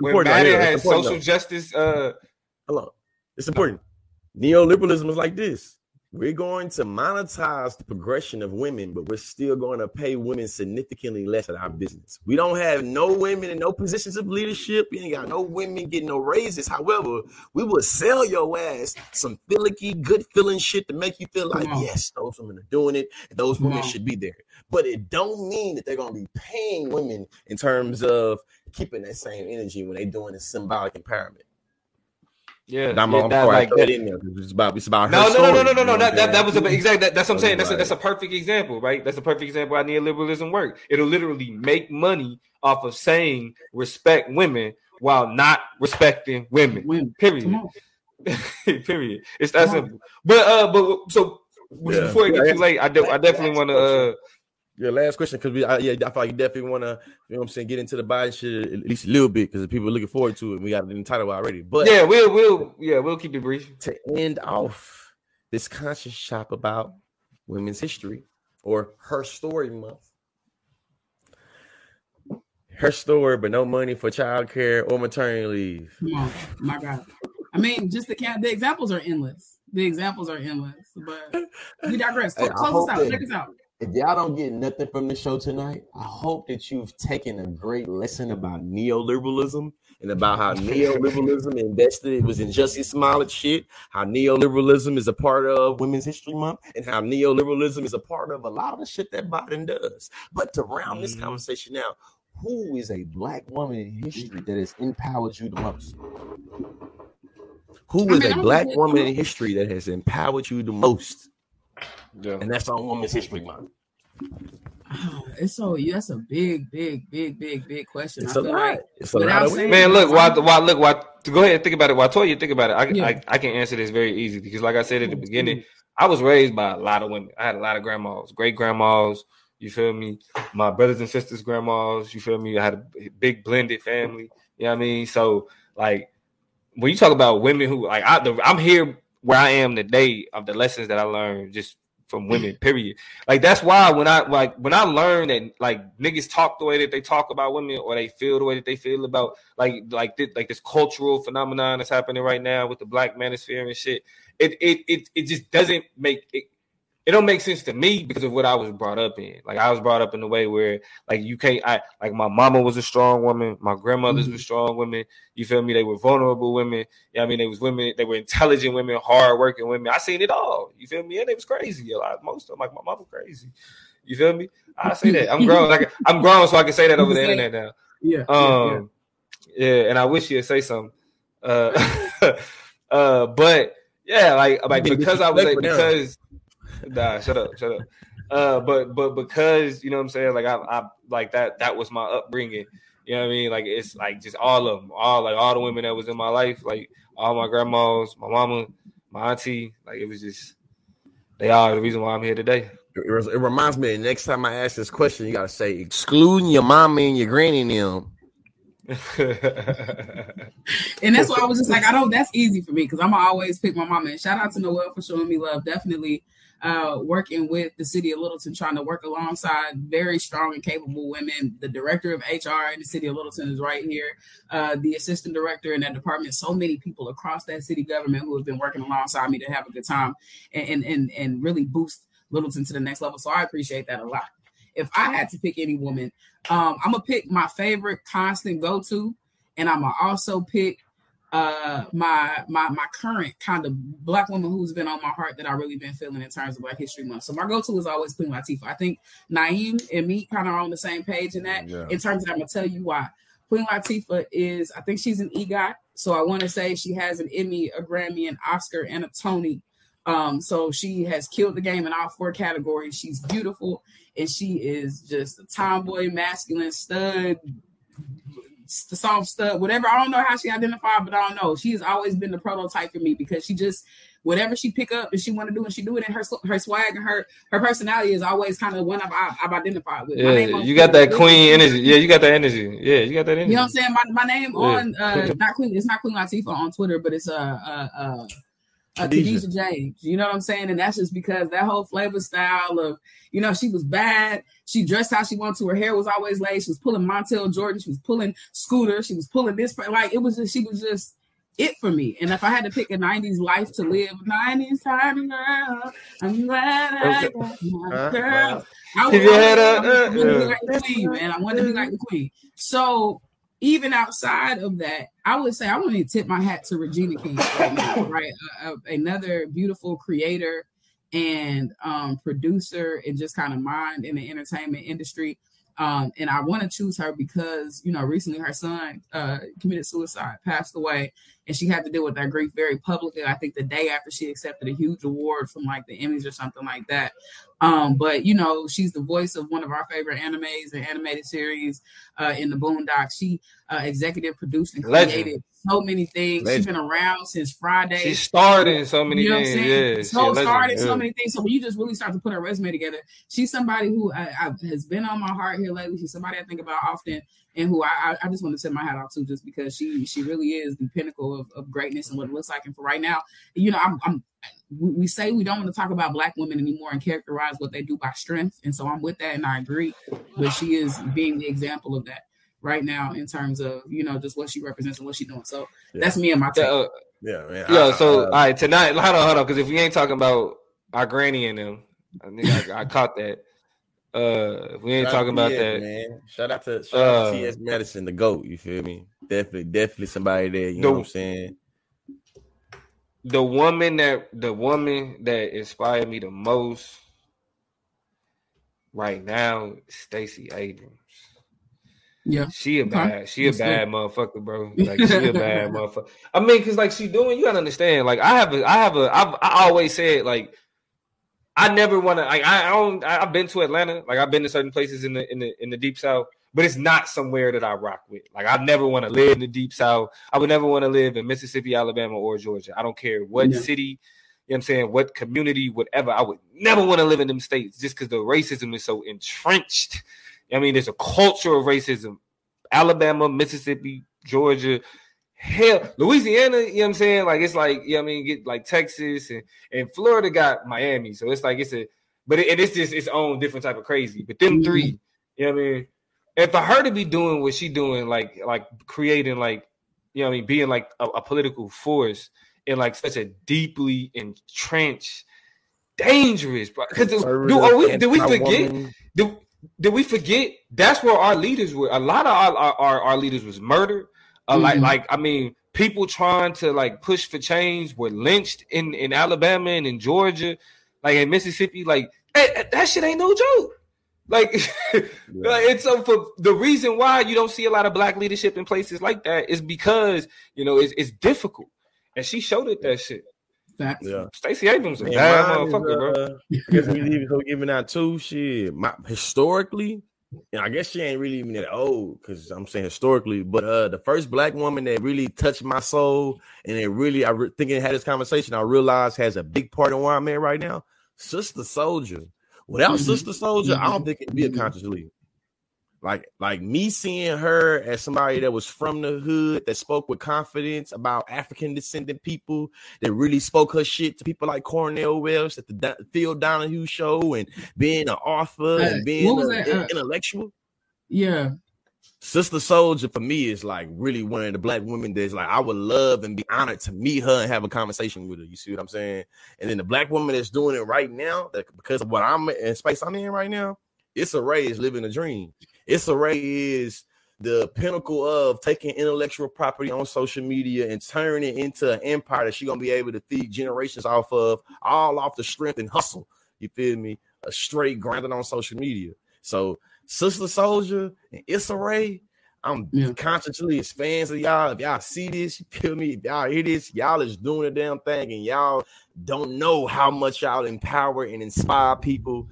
when Madden has social justice, uh, hello, it's important. Neoliberalism is like this we're going to monetize the progression of women, but we're still going to pay women significantly less at our business. We don't have no women in no positions of leadership. We ain't got no women getting no raises. However, we will sell your ass some finicky, good feeling shit to make you feel like, yes, those women are doing it. Those women should be there. But it don't mean that they're going to be paying women in terms of keeping that same energy when they're doing a symbolic empowerment. Yeah, And I'm, yeah, I'm that, sorry, like that. that in there. 'cause It's about it's about her No, no, no, story, no, no, you no, know no. That, that, that was a, saying? exact. That, that's what I'm saying. That's a, that's a perfect example, right? That's a perfect example how neoliberalism work. It'll literally make money off of saying respect women while not respecting women. Women. Period. Period. It's that simple. But uh, but so Yeah. before it gets too late, I, de- I definitely want to uh. Your last question, because we, I, yeah, I feel like you definitely want to, you know, what I'm saying, get into the Biden shit at least a little bit because people are looking forward to it. And we got it in the title already, but Yeah, we'll we'll yeah we'll keep it brief. to end off this conscious shop about women's history or her story month. Her story, but no money for childcare or maternity leave. Come on, my God. I mean, just the count. The examples are endless. The examples are endless. But we digress. Close, I close us out. that- Check us out. If y'all don't get nothing from the show tonight, I hope that you've taken a great lesson about neoliberalism and about how neoliberalism invested it was in Jussie Smollett shit, how neoliberalism is a part of Women's History Month, and how neoliberalism is a part of a lot of the shit that Biden does. But to round this Mhm. conversation out, who is a black woman in history that has empowered you the most? Who is I is mean, a I'm black woman in history that has empowered you the most? Yeah. And that's on Women's History Month. It's so you, that's a big, big, big, big, big question. It's I a feel lot. like It's a lot of. Man, look, why, why, look, why, to go ahead and think about it. While Toya think about it, I, Yeah. I, I can answer this very easy because, like I said at the beginning, I was raised by a lot of women. I had a lot of grandmas, great grandmas. You feel me? My brothers and sisters' grandmas. You feel me? I had a big blended family. You know what I mean? So, like, when you talk about women who, like, I, the, I'm here where I am today of the lessons that I learned just from women. Period. Like that's why when I like when I learned that like niggas talk the way that they talk about women or they feel the way that they feel about like like this, like this cultural phenomenon that's happening right now with the black manosphere and shit. It it it it just doesn't make it. It don't make sense to me because of what I was brought up in. Like I was brought up in a way where like you can't. I like my mama was a strong woman. My grandmothers Mhm. were strong women. You feel me? They were vulnerable women. Yeah, I mean, they was women. They were intelligent women, hard hardworking women. I seen it all. You feel me? And they was crazy. A lot, most of them, like my mama, crazy. You feel me? I say that. I'm grown. Like I'm grown, so I can say that over the internet now. yeah, yeah, yeah. Um, yeah, and I wish you'd say something. Uh, uh, but yeah, like like because I was like, because nah, shut up, shut up. Uh, but but because you know what I'm saying, like I, I like that that was my upbringing. You know what I mean? Like it's like just all of them, all like all the women that was in my life, like all my grandmas, my mama, my auntie. Like it was just they are the reason why I'm here today. It, it reminds me. Next time I ask this question, you gotta say excluding your mama and your granny and them. And that's why I was just like, I don't. That's easy for me because I'm always pick my mama. And shout out to Noel for showing me love. Definitely uh, working with the city of Littleton, trying to work alongside very strong and capable women. The director of HR in the city of Littleton is right here. Uh, the assistant director in that department. So many people across that city government who have been working alongside me to have a good time and and and, really boost Littleton to the next level. So I appreciate that a lot. If I had to pick any woman, um, I'm gonna pick my favorite constant go to, and I'm gonna also pick uh my my my current kind of black woman who's been on my heart that I really been feeling in terms of Black History Month. So my go-to is always Queen Latifah. I think Naeem and me kind of are on the same page in that. Yeah. In terms of, I'm gonna tell you why. Queen Latifah is, I think she's an EGOT. So I want to say she has an Emmy, a Grammy, an Oscar, and a Tony. Um, so she has killed the game in all four categories. She's beautiful and she is just a tomboy, masculine stud, the soft stud, whatever. I don't know how she identified, but I don't know. She has always been the prototype for me because she just whatever she pick up and she want to do and she do it in her her swag and her her personality is always kind of one I've, I've identified with. Yeah, you got that queen energy. Yeah, you got that energy. Yeah, you got that energy. You know what I'm saying? My, my name Yeah. on uh not Queen, it's not Queen Latifah on Twitter, but it's uh uh uh uh, Khadijah. Khadijah James. You know what I'm saying? And that's just because that whole flavor style of, you know, she was bad. She dressed how she wanted to. Her hair was always laid. She was pulling Montel Jordan. She was pulling Scooter. She was pulling this. Like it was just, she was just, it for me. And if I had to pick a 90s life to live, 90s time girl, I'm glad I got my girl. I Keep your head up, I wanted to be uh, like the queen, man. I wanted to be like the queen. So even outside of that, I would say I want to tip my hat to Regina King right? Uh, uh, another beautiful creator and um, producer and just kind of mind in the entertainment industry. Um, and I want to choose her because, you know, recently her son uh, committed suicide, passed away, and she had to deal with that grief very publicly. I think the day after she accepted a huge award from like the Emmys or something like that. Um, but you know, she's the voice of one of our favorite animes and animated series uh, in the Boondocks. She uh, executive produced and Legend. So many things. She's been around since Friday. She starred in so many You know what I'm things. saying? Yeah, so legend, started yeah. so many things. So when you just really start to put her resume together, she's somebody who I, I, has been on my heart here lately. She's somebody I think about often, and who I, I, just want to tip my hat off to, just because she she really is the pinnacle of, of greatness and what it looks like. And for right now, you know, I'm, I'm we say we don't want to talk about black women anymore and characterize what they do by strength, and so I'm with that and I agree. But she is being the example of that right now in terms of you know just what she represents and what she's doing. So Yeah. that's me and my Yeah, take. uh, Yeah, man. Yo, I- so uh, all right, tonight, hold on, hold on, because if we ain't talking about our granny and them, I think I, I caught that. Uh, if we ain't talking about TS, that, man. Shout out to shout out Uh, to TS Madison, the GOAT. You feel me? Definitely, definitely somebody there. You The- know what I'm saying? the woman that the woman that inspired me the most right now, is Stacey Abrams. Yeah. She a Okay. bad, she a That's bad motherfucker, bro. Like she a bad motherfucker. I mean, cause like she doing, you gotta understand. Like I have a, I have a, I've, I always said like, I never want to. Like I, I don't. I- I've been to Atlanta. Like I've been to certain places in the in the in the deep south, but it's not somewhere that I rock with. Like I never want to live in the deep south. I would never want to live in Mississippi, Alabama, or Georgia. I don't care what Yeah. city. You know what I'm saying? What community, whatever. I would never want to live in them states just because the racism is so entrenched. I mean, there's a culture of racism. Alabama, Mississippi, Georgia, hell, Louisiana, you know what I'm saying? Like it's like, you know what I mean, get like Texas and, and Florida got Miami. So it's like it's a but it, and it's just its own different type of crazy. But them three, mm-hmm. you know what I mean? And for her to be doing what she doing, like like creating like, you know what I mean, being like a, a political force in like such a deeply entrenched, dangerous. Because do, are oh, we, did we forget? did, did we forget? That's where our leaders were. A lot of our our, our, leaders was murdered. Uh, like Mhm. like i mean people trying to like push for change were lynched in in alabama and in georgia. Like in mississippi like eh, eh, that shit ain't no joke. Like, like, and so for the reason why you don't see a lot of black leadership in places like that is because you know it's, it's difficult. And she showed it that shit Facts. Yeah. Stacey Abrams a bad mine is, motherfucker bro uh, I guess we leave so giving out two shit. My, historically, and I guess she ain't really even that old because I'm saying historically, but uh, the first black woman that really touched my soul and it really, I re- thinking had this conversation, I realized has a big part in where I'm at right now. Sister Souljah. Without Mhm. Sister Souljah, I don't Mhm. think it'd be a conscious leader. Like, like me seeing her as somebody that was from the hood that spoke with confidence about African descendant people that really spoke her shit to people like Cornell Wells at the Do- Phil Donahue show and being an author Uh, and being an uh, intellectual. Yeah. Sister Souljah for me is like really one of the black women that's like I would love and be honored to meet her and have a conversation with her. You see what I'm saying? And then the black woman that's doing it right now, that because of what I'm in space I'm in right now, it's a is living a dream. Issa Rae is the pinnacle of taking intellectual property on social media and turning it into an empire that she's gonna be able to feed generations off of, all off the strength and hustle. You feel me? A straight grinding on social media. So Sister Souljah and Issa Rae, I'm Yeah. consciously as fans of y'all. If y'all see this, you feel me? If y'all hear this, y'all is doing a damn thing, and y'all don't know how much y'all empower and inspire people,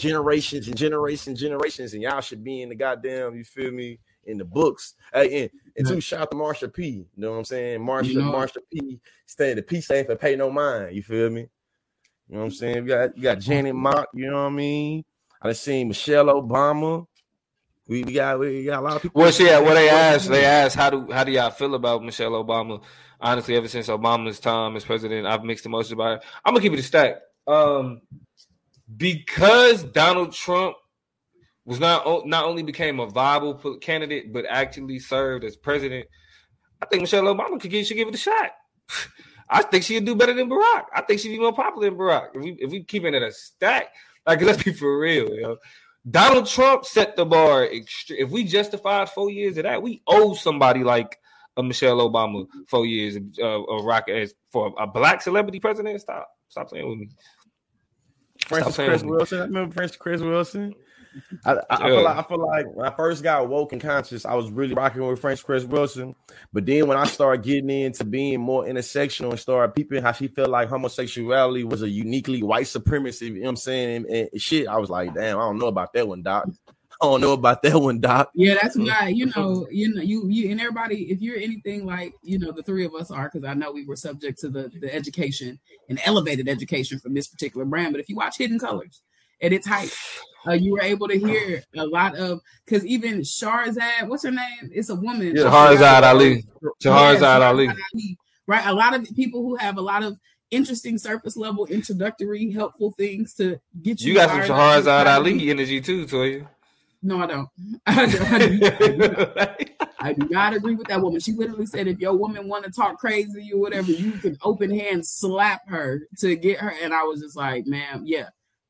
generations and generations, and generations, and y'all should be in the goddamn, you feel me, in the books. Hey, and, and Yeah. two, shout out to Marsha P. You know what I'm saying? Marsha, You know- Marsha P. Stay the P stand for pay no mind. You feel me? You know what I'm saying? You got you got Janet Mock, you know what I mean? I done seen Michelle Obama. We, we got we got a lot of people. Well, yeah. Well, they asked. They asked how do how do y'all feel about Michelle Obama? Honestly, ever since Obama's time as president, I've mixed emotions about it. I'm gonna keep it a stack. Um, because Donald Trump was not not only became a viable candidate, but actually served as president. I think Michelle Obama could give should give it a shot. I think she'd do better than Barack. I think she'd be more popular than Barack. If we if we keep it at a stack, like let's be for real. Donald Trump set the bar. Extre- if we justified four years of that, we owe somebody like a Michelle Obama four years uh, of rock as for a black celebrity president. Stop, stop playing with me. Francis Chris. Wilson. I remember Frances Cress Welsing. I, I, I feel like I feel like when I first got woke and conscious, I was really rocking with Frances Cress Welsing. But then when I started getting into being more intersectional and started peeping how she felt like homosexuality was a uniquely white supremacy, you know what I'm saying? And, and shit, I was like, damn, I don't know about that one, Doc. I don't know about that one, Doc. Yeah, that's why you know, you know, you you and everybody. If you're anything like you know, the three of us are, because I know we were subject to the the education and elevated education from this particular brand. But if you watch Hidden Colors at its height, uh, you were able to hear a lot of because even Sharzad, what's her name? It's a woman. Shahrazad Ali. Shahrazad Yes, Ali. Ali. Right, a lot of people who have a lot of interesting surface level introductory helpful things to get you. You got some fired up. Shahrazad Ali energy too, Toya. No, I don't. I do- I do- I do not. I do not agree with that woman. She literally said, if your woman want to talk crazy or whatever, you can open hand slap her to get her. And I was just like, ma'am, yeah.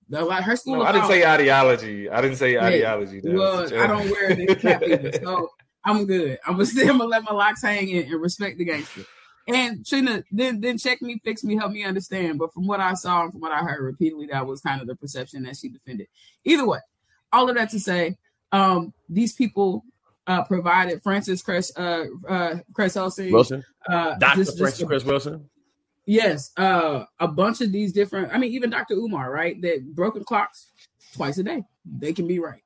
The, like her school. no, I didn't say ideology. I didn't say ideology. That well, I don't wear this cap either, so I'm good. I'm gonna still gonna let my locks hang and, and respect the gangster. And Trina then then check me, fix me, help me understand. But from what I saw and from what I heard repeatedly, that was kind of the perception that she defended. Either way, all of that to say, um, these people uh, provided Frances Chris uh, uh, Chris Helsing, Wilson, uh, Doctor just- just Frances a- Chris Wilson. Yes, uh, a bunch of these different. I mean, even Dr. Umar, right? That broken clocks twice a day. They can be right,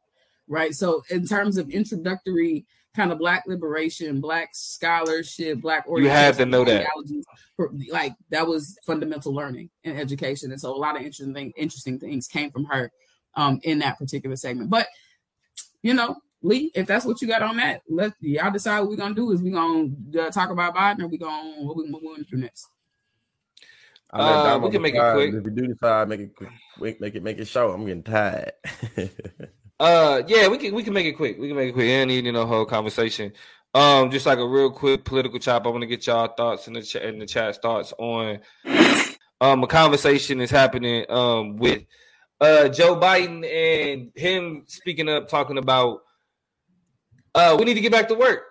right? So, in terms of introductory kind of Black liberation, Black scholarship, Black You have to know that. for- Like that was fundamental learning and education, and so a lot of interesting interesting things came from her um, in that particular segment. But you know, Lee, if that's what you got on that, let y'all decide what we're gonna do. Is we gonna uh, talk about Biden, or we gonna what we, what we gonna do next? Uh, we can make it quick. If we do decide, make it quick, quick, make it make it short. I'm getting tired. Uh, yeah, we can we can make it quick. We can make it quick. And need you know whole conversation. Um, just like a real quick political chop. I want to get y'all thoughts in the chat in the chat thoughts on um a conversation is happening um with uh Joe Biden and him speaking up talking about uh we need to get back to work.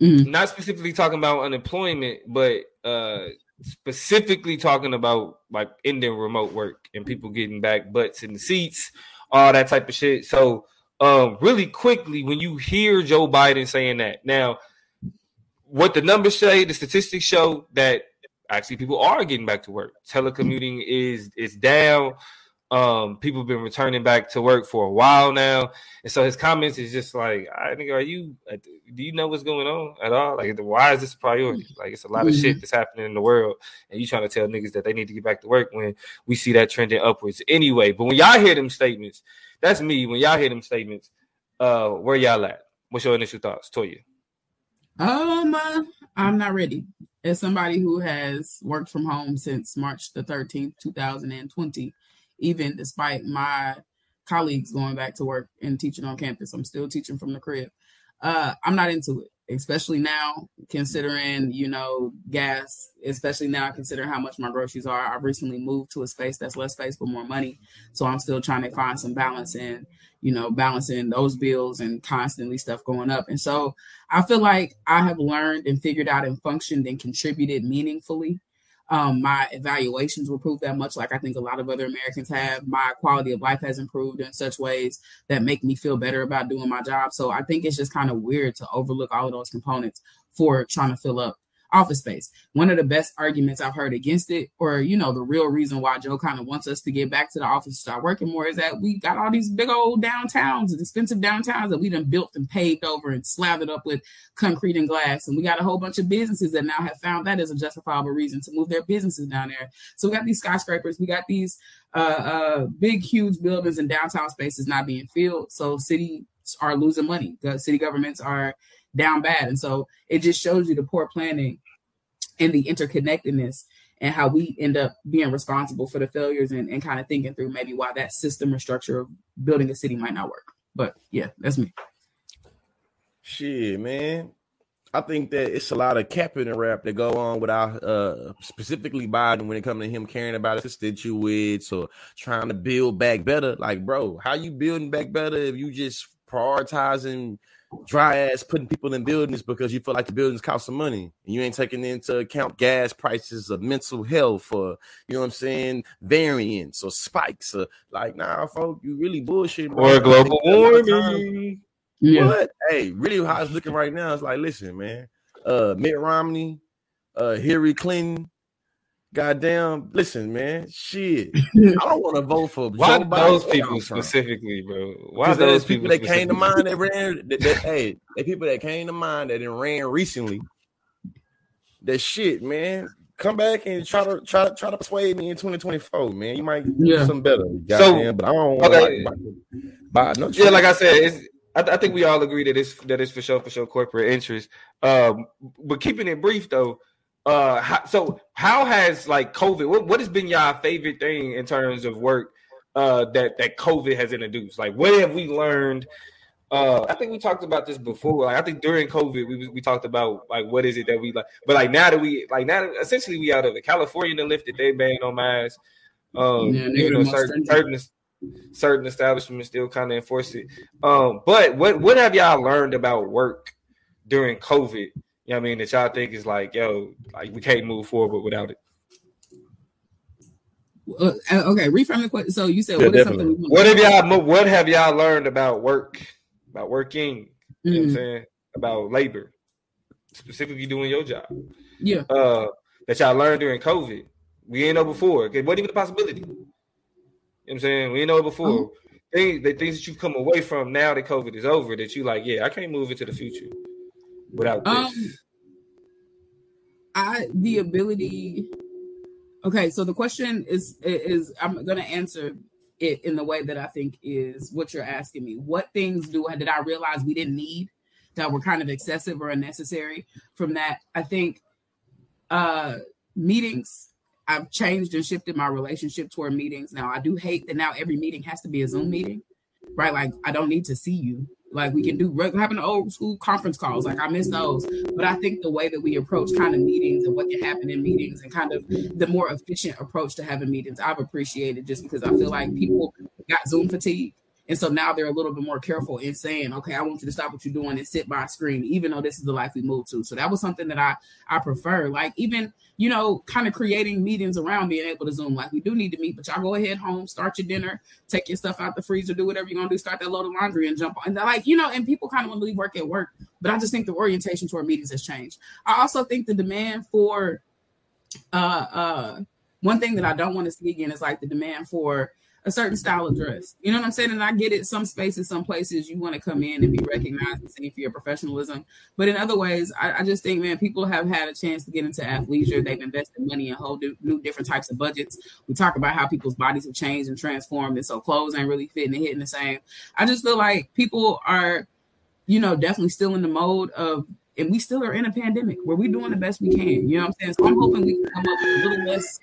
Mhm. Not specifically talking about unemployment, but uh specifically talking about like ending remote work and people getting back butts in the seats, all that type of shit. So um really quickly when you hear Joe Biden saying that now what the numbers say, the statistics show that actually people are getting back to work. Telecommuting is is down. Um, people have been returning back to work for a while now, and so his comments is just like, "I think, are you? uh, Do you know what's going on at all? Like, why is this a priority? Like, it's a lot of shit that's happening in the world, and you trying to tell niggas that they need to get back to work when we see that trending upwards anyway. But when y'all hear them statements, that's me. When y'all hear them statements, uh, where y'all at? What's your initial thoughts, Toya? Um, uh, I'm not ready. As somebody who has worked from home since March the 13th, 2020, even despite my colleagues going back to work and teaching on campus, I'm still teaching from the crib. Uh, I'm not into it, especially now considering, you know, gas, especially now considering how much my groceries are. I've recently moved to a space that's less space but more money. So I'm still trying to find some balance in, you know, balancing those bills and constantly stuff going up. And so I feel like I have learned and figured out and functioned and contributed meaningfully. Um, my evaluations were prove that much, like I think a lot of other Americans have. My quality of life has improved in such ways that make me feel better about doing my job. So I think it's just kind of weird to overlook all of those components for trying to fill up office space. One of the best arguments I've heard against it, or you know, the real reason why Joe kind of wants us to get back to the office start working more is that we got all these big old downtowns, expensive downtowns that we done built and paved over and slathered up with concrete and glass. And we got a whole bunch of businesses that now have found that as a justifiable reason to move their businesses down there. So we got these skyscrapers, we got these uh, uh, big, huge buildings and downtown spaces not being filled. So cities are losing money. The city governments are down bad. And so it just shows you the poor planning and the interconnectedness and how we end up being responsible for the failures and, and kind of thinking through maybe why that system or structure of building a city might not work. But yeah, that's me. Shit, man. I think that it's a lot of capping and rap that go on without uh specifically Biden when it comes to him caring about his constituents or trying to build back better. Like, bro, how you building back better if you just prioritizing dry ass putting people in buildings because you feel like the buildings cost some money and you ain't taking into account gas prices or mental health or you know what I'm saying, variants or spikes or like nah folk, you really bullshit. bro. Or global I think a lot of times- warming. Yeah. what? Hey, really how it's looking right now. It's like, listen, man. Uh Mitt Romney, uh Hillary Clinton. Goddamn, listen, man. Shit. I don't want to vote for Why Joe Biden those or people specifically, bro? Why those those people that came to mind that ran that, that hey, the people that came to mind that ran recently. That shit, man. Come back and try to try to try to persuade me in 2024, man. You might do Yeah. something better. Goddamn, but I don't want okay. like, buy, buy no Yeah, like I said, it's, I, I think we all agree that it's that it's for sure for sure corporate interest. Um, but keeping it brief though, uh, how, so how has like COVID? What what has been your favorite thing in terms of work? Uh, that that COVID has introduced. Like, what have we learned? Uh, I think we talked about this before. Like, I think during COVID, we we talked about like what is it that we like. But like now that we like now, that, essentially we out of it. California done lifted their ban on masks. Um, Yeah, they you were know, the certain, certain certain establishments still kind of enforce it. Um, but what what have y'all learned about work during COVID? You know what I mean that y'all think is like, yo, like we can't move forward without it. Uh, okay, reframe the question. So you said Yeah, what is definitely. something? we What have y'all what have y'all learned about work, about working? You know what I'm Mhm. saying? About labor, specifically doing your job. Yeah. Uh, that y'all learned during COVID. We ain't know before. It wasn't even a possibility. You know what I'm saying? We ain't know before. Oh. Things, the things that you come away from now that COVID is over, that you like, yeah, I can't move into the future without this. Um, I the ability. Okay, so the question is is I'm gonna answer it in the way that I think is what you're asking me. What things do I did I realize we didn't need that were kind of excessive or unnecessary? From that, I think uh meetings. I've changed and shifted my relationship toward meetings. Now I do hate that now every meeting has to be a Zoom meeting, right? Like I don't need to see you. Like we can do what happened to old school conference calls. Like I miss those. But I think the way that we approach kind of meetings and what can happen in meetings and kind of the more efficient approach to having meetings, I've appreciated just because I feel like people got Zoom fatigue. And so now they're a little bit more careful in saying, okay, I want you to stop what you're doing and sit by a screen, even though this is the life we moved to. So that was something that I I prefer. Like even, you know, kind of creating meetings around being able to Zoom. Like we do need to meet, but y'all go ahead home, start your dinner, take your stuff out the freezer, do whatever you're gonna do, start that load of laundry and jump on. And like, you know, and people kind of want to leave work at work. But I just think the orientation toward meetings has changed. I also think the demand for uh uh one thing that I don't want to see again is like the demand for a certain style of dress. You know what I'm saying? And I get it. Some spaces, some places, you want to come in and be recognized and seen for your professionalism. But in other ways, I, I just think, man, people have had a chance to get into athleisure. They've invested money in whole new, different types of budgets. We talk about how people's bodies have changed and transformed, and so clothes ain't really fitting and hitting the same. I just feel like people are, you know, definitely still in the mode of. And we still are in a pandemic where we're doing the best we can. You know what I'm saying? So I'm hoping we can come up with a little less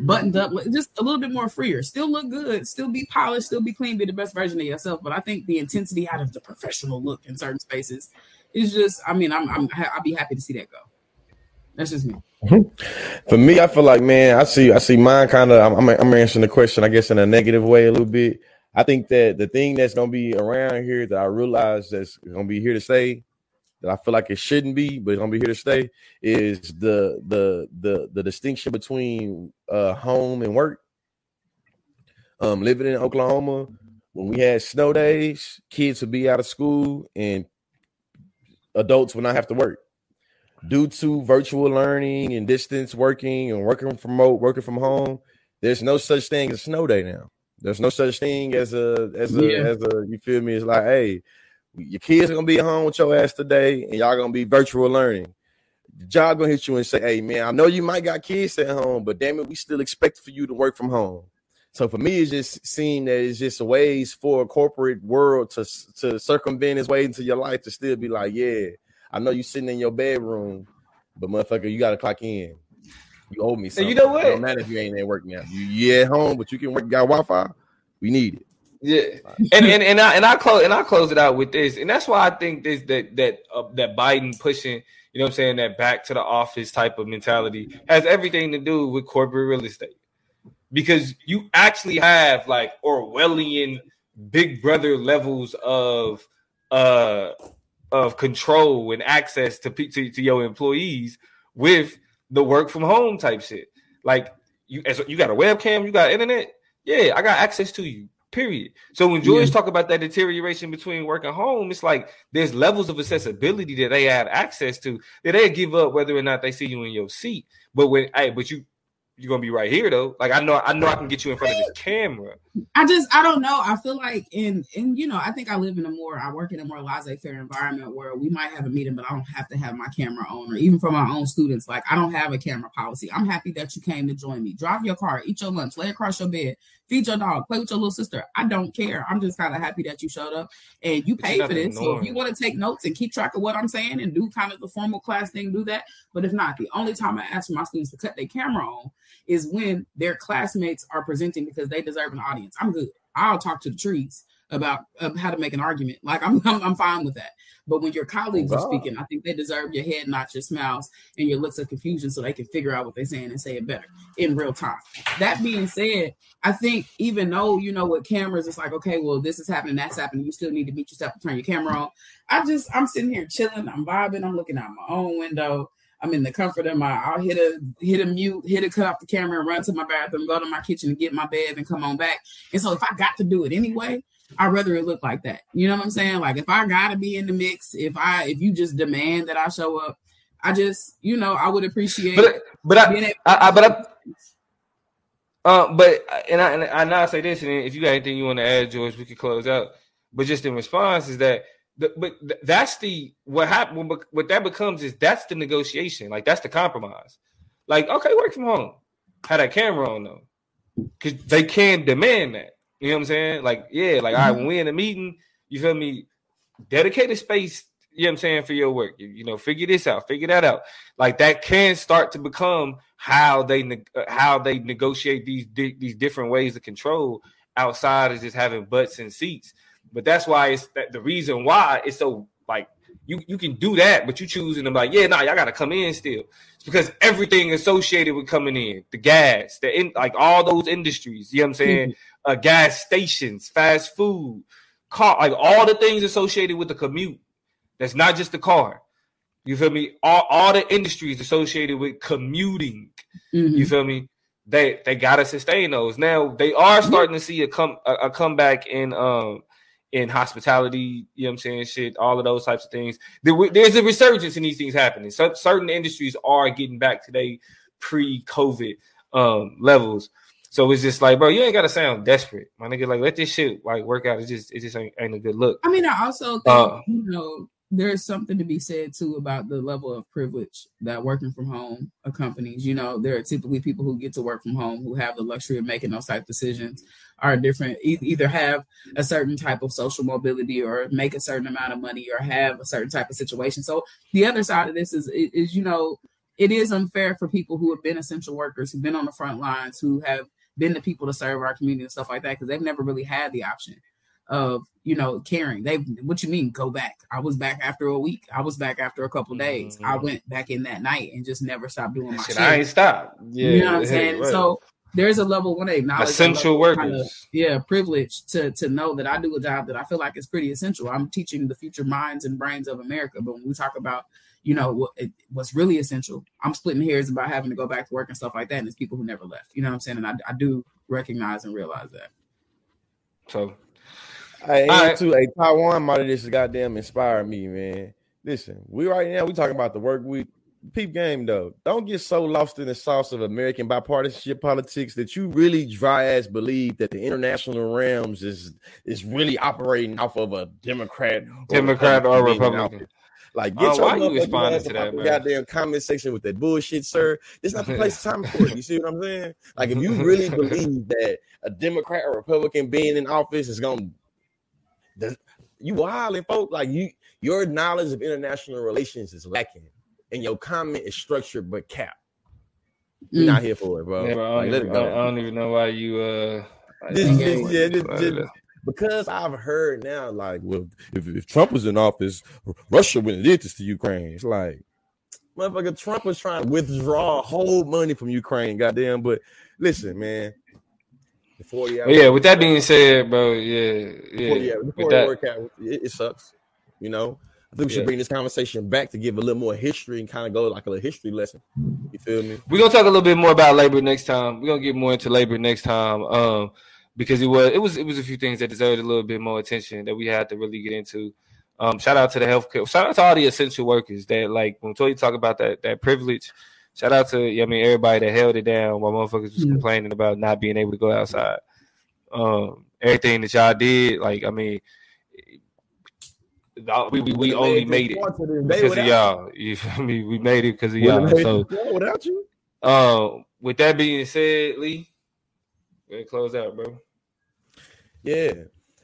buttoned up, just a little bit more freer. Still look good, still be polished, still be clean, be the best version of yourself. But I think the intensity out of the professional look in certain spaces is just. I mean, I'm, I'm I'll be happy to see that go. That's just me. Mm-hmm. For me, I feel like man, I see, I see mine kind of. I'm, I'm answering the question, I guess, in a negative way a little bit. I think that the thing that's gonna be around here that I realize that's gonna be here to stay, that I feel like it shouldn't be, but it's gonna be here to stay, is the the the the distinction between uh home and work. Um, living in Oklahoma, when we had snow days, kids would be out of school and adults would not have to work due to virtual learning and distance working and working from remote, working from home, there's no such thing as snow day now. There's no such thing as a as a Yeah. as a you feel me? It's like, hey, your kids are gonna be at home with your ass today, and y'all gonna be virtual learning. The job gonna hit you and say, hey man, I know you might got kids at home, but damn it, we still expect for you to work from home. So for me, it's just seeing that it's just a ways for a corporate world to to circumvent its way into your life to still be like, yeah, I know you sitting in your bedroom, but motherfucker, you gotta clock in. You owe me something. you know what? It don't matter if you ain't at work now. You, you at home, but you can work. Got Wi Fi. We need it. Yeah, and and and I and I close and I close it out with this, and that's why I think this that that uh, that Biden pushing, you know, what I'm saying that back to the office type of mentality has everything to do with corporate real estate, because you actually have like Orwellian Big Brother levels of uh of control and access to to, to your employees with the work from home type shit. Like you, as you got a webcam, you got internet. Yeah, I got access to you. Period. So when George yeah. talk about that deterioration between work and home, it's like there's levels of accessibility that they have access to that they give up whether or not they see you in your seat. But when hey, but you you're gonna be right here though. Like I know I know I can get you in front of this camera. I just I don't know. I feel like in and you know, I think I live in a more I work in a more laissez-faire environment where we might have a meeting, but I don't have to have my camera on, or even for my own students, like I don't have a camera policy. I'm happy that you came to join me. Drive your car, eat your lunch, lay across your bed, feed your dog, play with your little sister. I don't care. I'm just kind of happy that you showed up and you paid for this. So if you want to take notes and keep track of what I'm saying and do kind of the formal class thing, do that. But if not, the only time I ask for my students to cut their camera on is when their classmates are presenting because they deserve an audience. I'm good. I'll talk to the trees about uh, how to make an argument. Like I'm, I'm, I'm fine with that. But when your colleagues oh, are speaking, I think they deserve your head, not your smiles and your looks of confusion, so they can figure out what they're saying and say it better in real time. That being said, I think even though you know with cameras, it's like okay, well this is happening, that's happening. You still need to meet yourself and turn your camera on. I just I'm sitting here chilling, I'm vibing, I'm looking out my own window. I'm in the comfort of my. I'll hit a hit a mute, hit a cut off the camera, and run to my bathroom, go to my kitchen, and get my bed, and come on back. And so, if I got to do it anyway, I'd rather it look like that. You know what I'm saying? Like if I gotta be in the mix, if I if you just demand that I show up, I just you know I would appreciate. But but I, I, I but I. Uh, but and I and I now say this, and if you got anything you want to add, George, we could close out. But just in response is that the, but that's the what happened. What that becomes is that's the negotiation. Like that's the compromise. Like okay, work from home. Have that camera on though, because they can demand that. You know what I'm saying? Like yeah, like mm-hmm. all right, when we in a meeting, you feel me? Dedicated space. You know what I'm saying for your work. You, you know, figure this out, figure that out. Like that can start to become how they ne- how they negotiate these di- these different ways of control outside of just having butts and seats. But that's why it's that the reason why it's so like you you can do that, but you choosing to like, yeah, nah, y'all gotta come in still. It's because everything associated with coming in, the gas, the in like all those industries, you know what I'm saying? Uh, gas stations, fast food, car, like all the things associated with the commute. That's not just the car. You feel me? All, all the industries associated with commuting. Mm-hmm. You feel me? They they gotta sustain those. Now they are starting to see a come a, a comeback in um in hospitality, you know what I'm saying? Shit, all of those types of things. There, there's a resurgence in these things happening. So certain industries are getting back to their pre-COVID um, levels. So it's just like, bro, you ain't gotta sound desperate, my nigga. Like, let this shit like work out. It just, it just ain't, ain't a good look. I mean, I also think uh, you know there's something to be said too about the level of privilege that working from home accompanies. You know, there are typically people who get to work from home who have the luxury of making those type decisions are different. Either have a certain type of social mobility, or make a certain amount of money, or have a certain type of situation. So the other side of this is, is you know, it is unfair for people who have been essential workers, who've been on the front lines, who have been the people to serve our community and stuff like that, because they've never really had the option of you know caring. They what you mean go back? I was back after a week. I was back after a couple days. Mm-hmm. I went back in that night and just never stopped doing my shit. I ain't stopped. Yeah, you know what I'm saying. Right. So there's a level they acknowledge essential workers. Kind of, yeah, privilege to to know that I do a job that I feel like is pretty essential. I'm teaching the future minds and brains of America. But when we talk about you know it, what's really essential, I'm splitting hairs about having to go back to work and stuff like that. And it's people who never left. You know what I'm saying? And I, I do recognize and realize that. So Hey, right. too, hey, Taiwan might have just goddamn inspired me, man. Listen, we right now we talking about the work week. Peep game though. Don't get so lost in the sauce of American bipartisanship politics that you really dry ass believe that the international realms is is really operating off of a Democrat, Democrat or Republican. Or Republican. Like, get uh, your why you responding to that, man? goddamn comment section with that bullshit, sir. This not the place to time for it. You see what I'm saying? Like, if you really believe that a Democrat or Republican being in office is gonna the, you wilding, folks. Like you, your knowledge of international relations is lacking, and your comment is structured but cap. You're mm. not here for it, bro. Yeah, bro I, don't like, even, I, don't even know why you. uh this, this, yeah, this, because I've heard now, like, well, if, if Trump was in office, Russia wouldn't did this to Ukraine. It's like, motherfucker, Trump was trying to withdraw whole money from Ukraine, goddamn. But listen, man. Before yeah, with that being said, bro, yeah, yeah. Before, yeah, before that, work out, it, it, sucks. You know, I think we should yeah. bring this conversation back to give a little more history and kind of go like a history lesson. You feel me? We're gonna talk a little bit more about labor next time. We're gonna get more into labor next time. Um, because it was it was it was a few things that deserved a little bit more attention that we had to really get into. Um, shout out to the healthcare. Shout out to all the essential workers that like when Toy talk about that that privilege. Shout out to I mean everybody that held it down while motherfuckers was complaining about not being able to go outside. Um, everything that y'all did, like I mean, we we, we only made it because of y'all. You feel me? We made it because of y'all. So without you. Um, with that being said, Lee, go close out, bro. Yeah.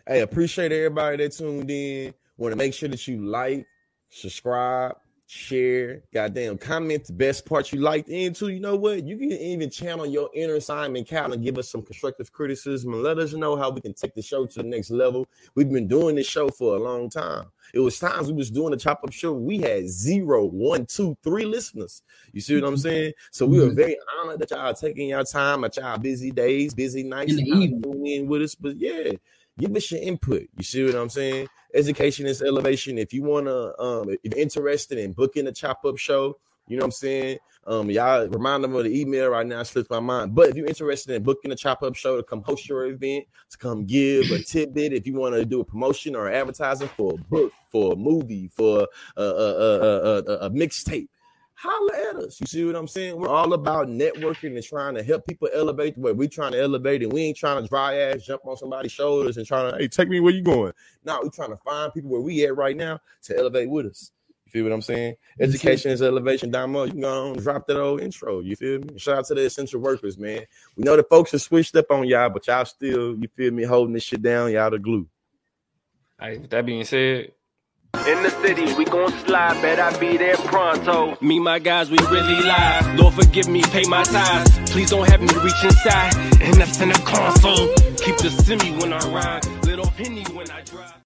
Hey, appreciate everybody that tuned in. Want to make sure that you like, subscribe, share, goddamn, comment the best part you liked into. You know what? You can even channel your inner Simon Cowell and give us some constructive criticism and let us know how we can take the show to the next level. We've been doing this show for a long time. It was times we was doing the chop up show. We had zero, one, two, three listeners. You see what I'm saying? So we were very honored that y'all taking your time at y'all busy days, busy nights, and doing in with us. But yeah, give us your input. You see what I'm saying? Education is elevation. If you want to, um, if you're interested in booking a chop up show, you know what I'm saying? Um, y'all remind them of the email right now, slips my mind. But if you're interested in booking a chop up show to come host your event, to come give a tidbit, if you want to do a promotion or advertising for a book, for a movie, for a, a, a, a, a mixtape, holla at us. You see what I'm saying? We're all about networking and trying to help people elevate the way we're trying to elevate, and we ain't trying to dry ass jump on somebody's shoulders and trying to, hey, take me where you going. No, we're trying to find people where we at right now to elevate with us. You feel what I'm saying? Education is elevation. Damo, you can go on drop that old intro. You feel me? Shout out to the essential workers, man. We know the folks have switched up on y'all, but y'all still, you feel me, holding this shit down. Y'all the glue. Hey, with that being said, in the city, we gon' slide, bet I be there pronto. Me, my guys, we really live. Lord, forgive me, pay my tithes. Please don't have me reach inside. And that's in the console. Keep the semi when I ride. Little penny when I drive.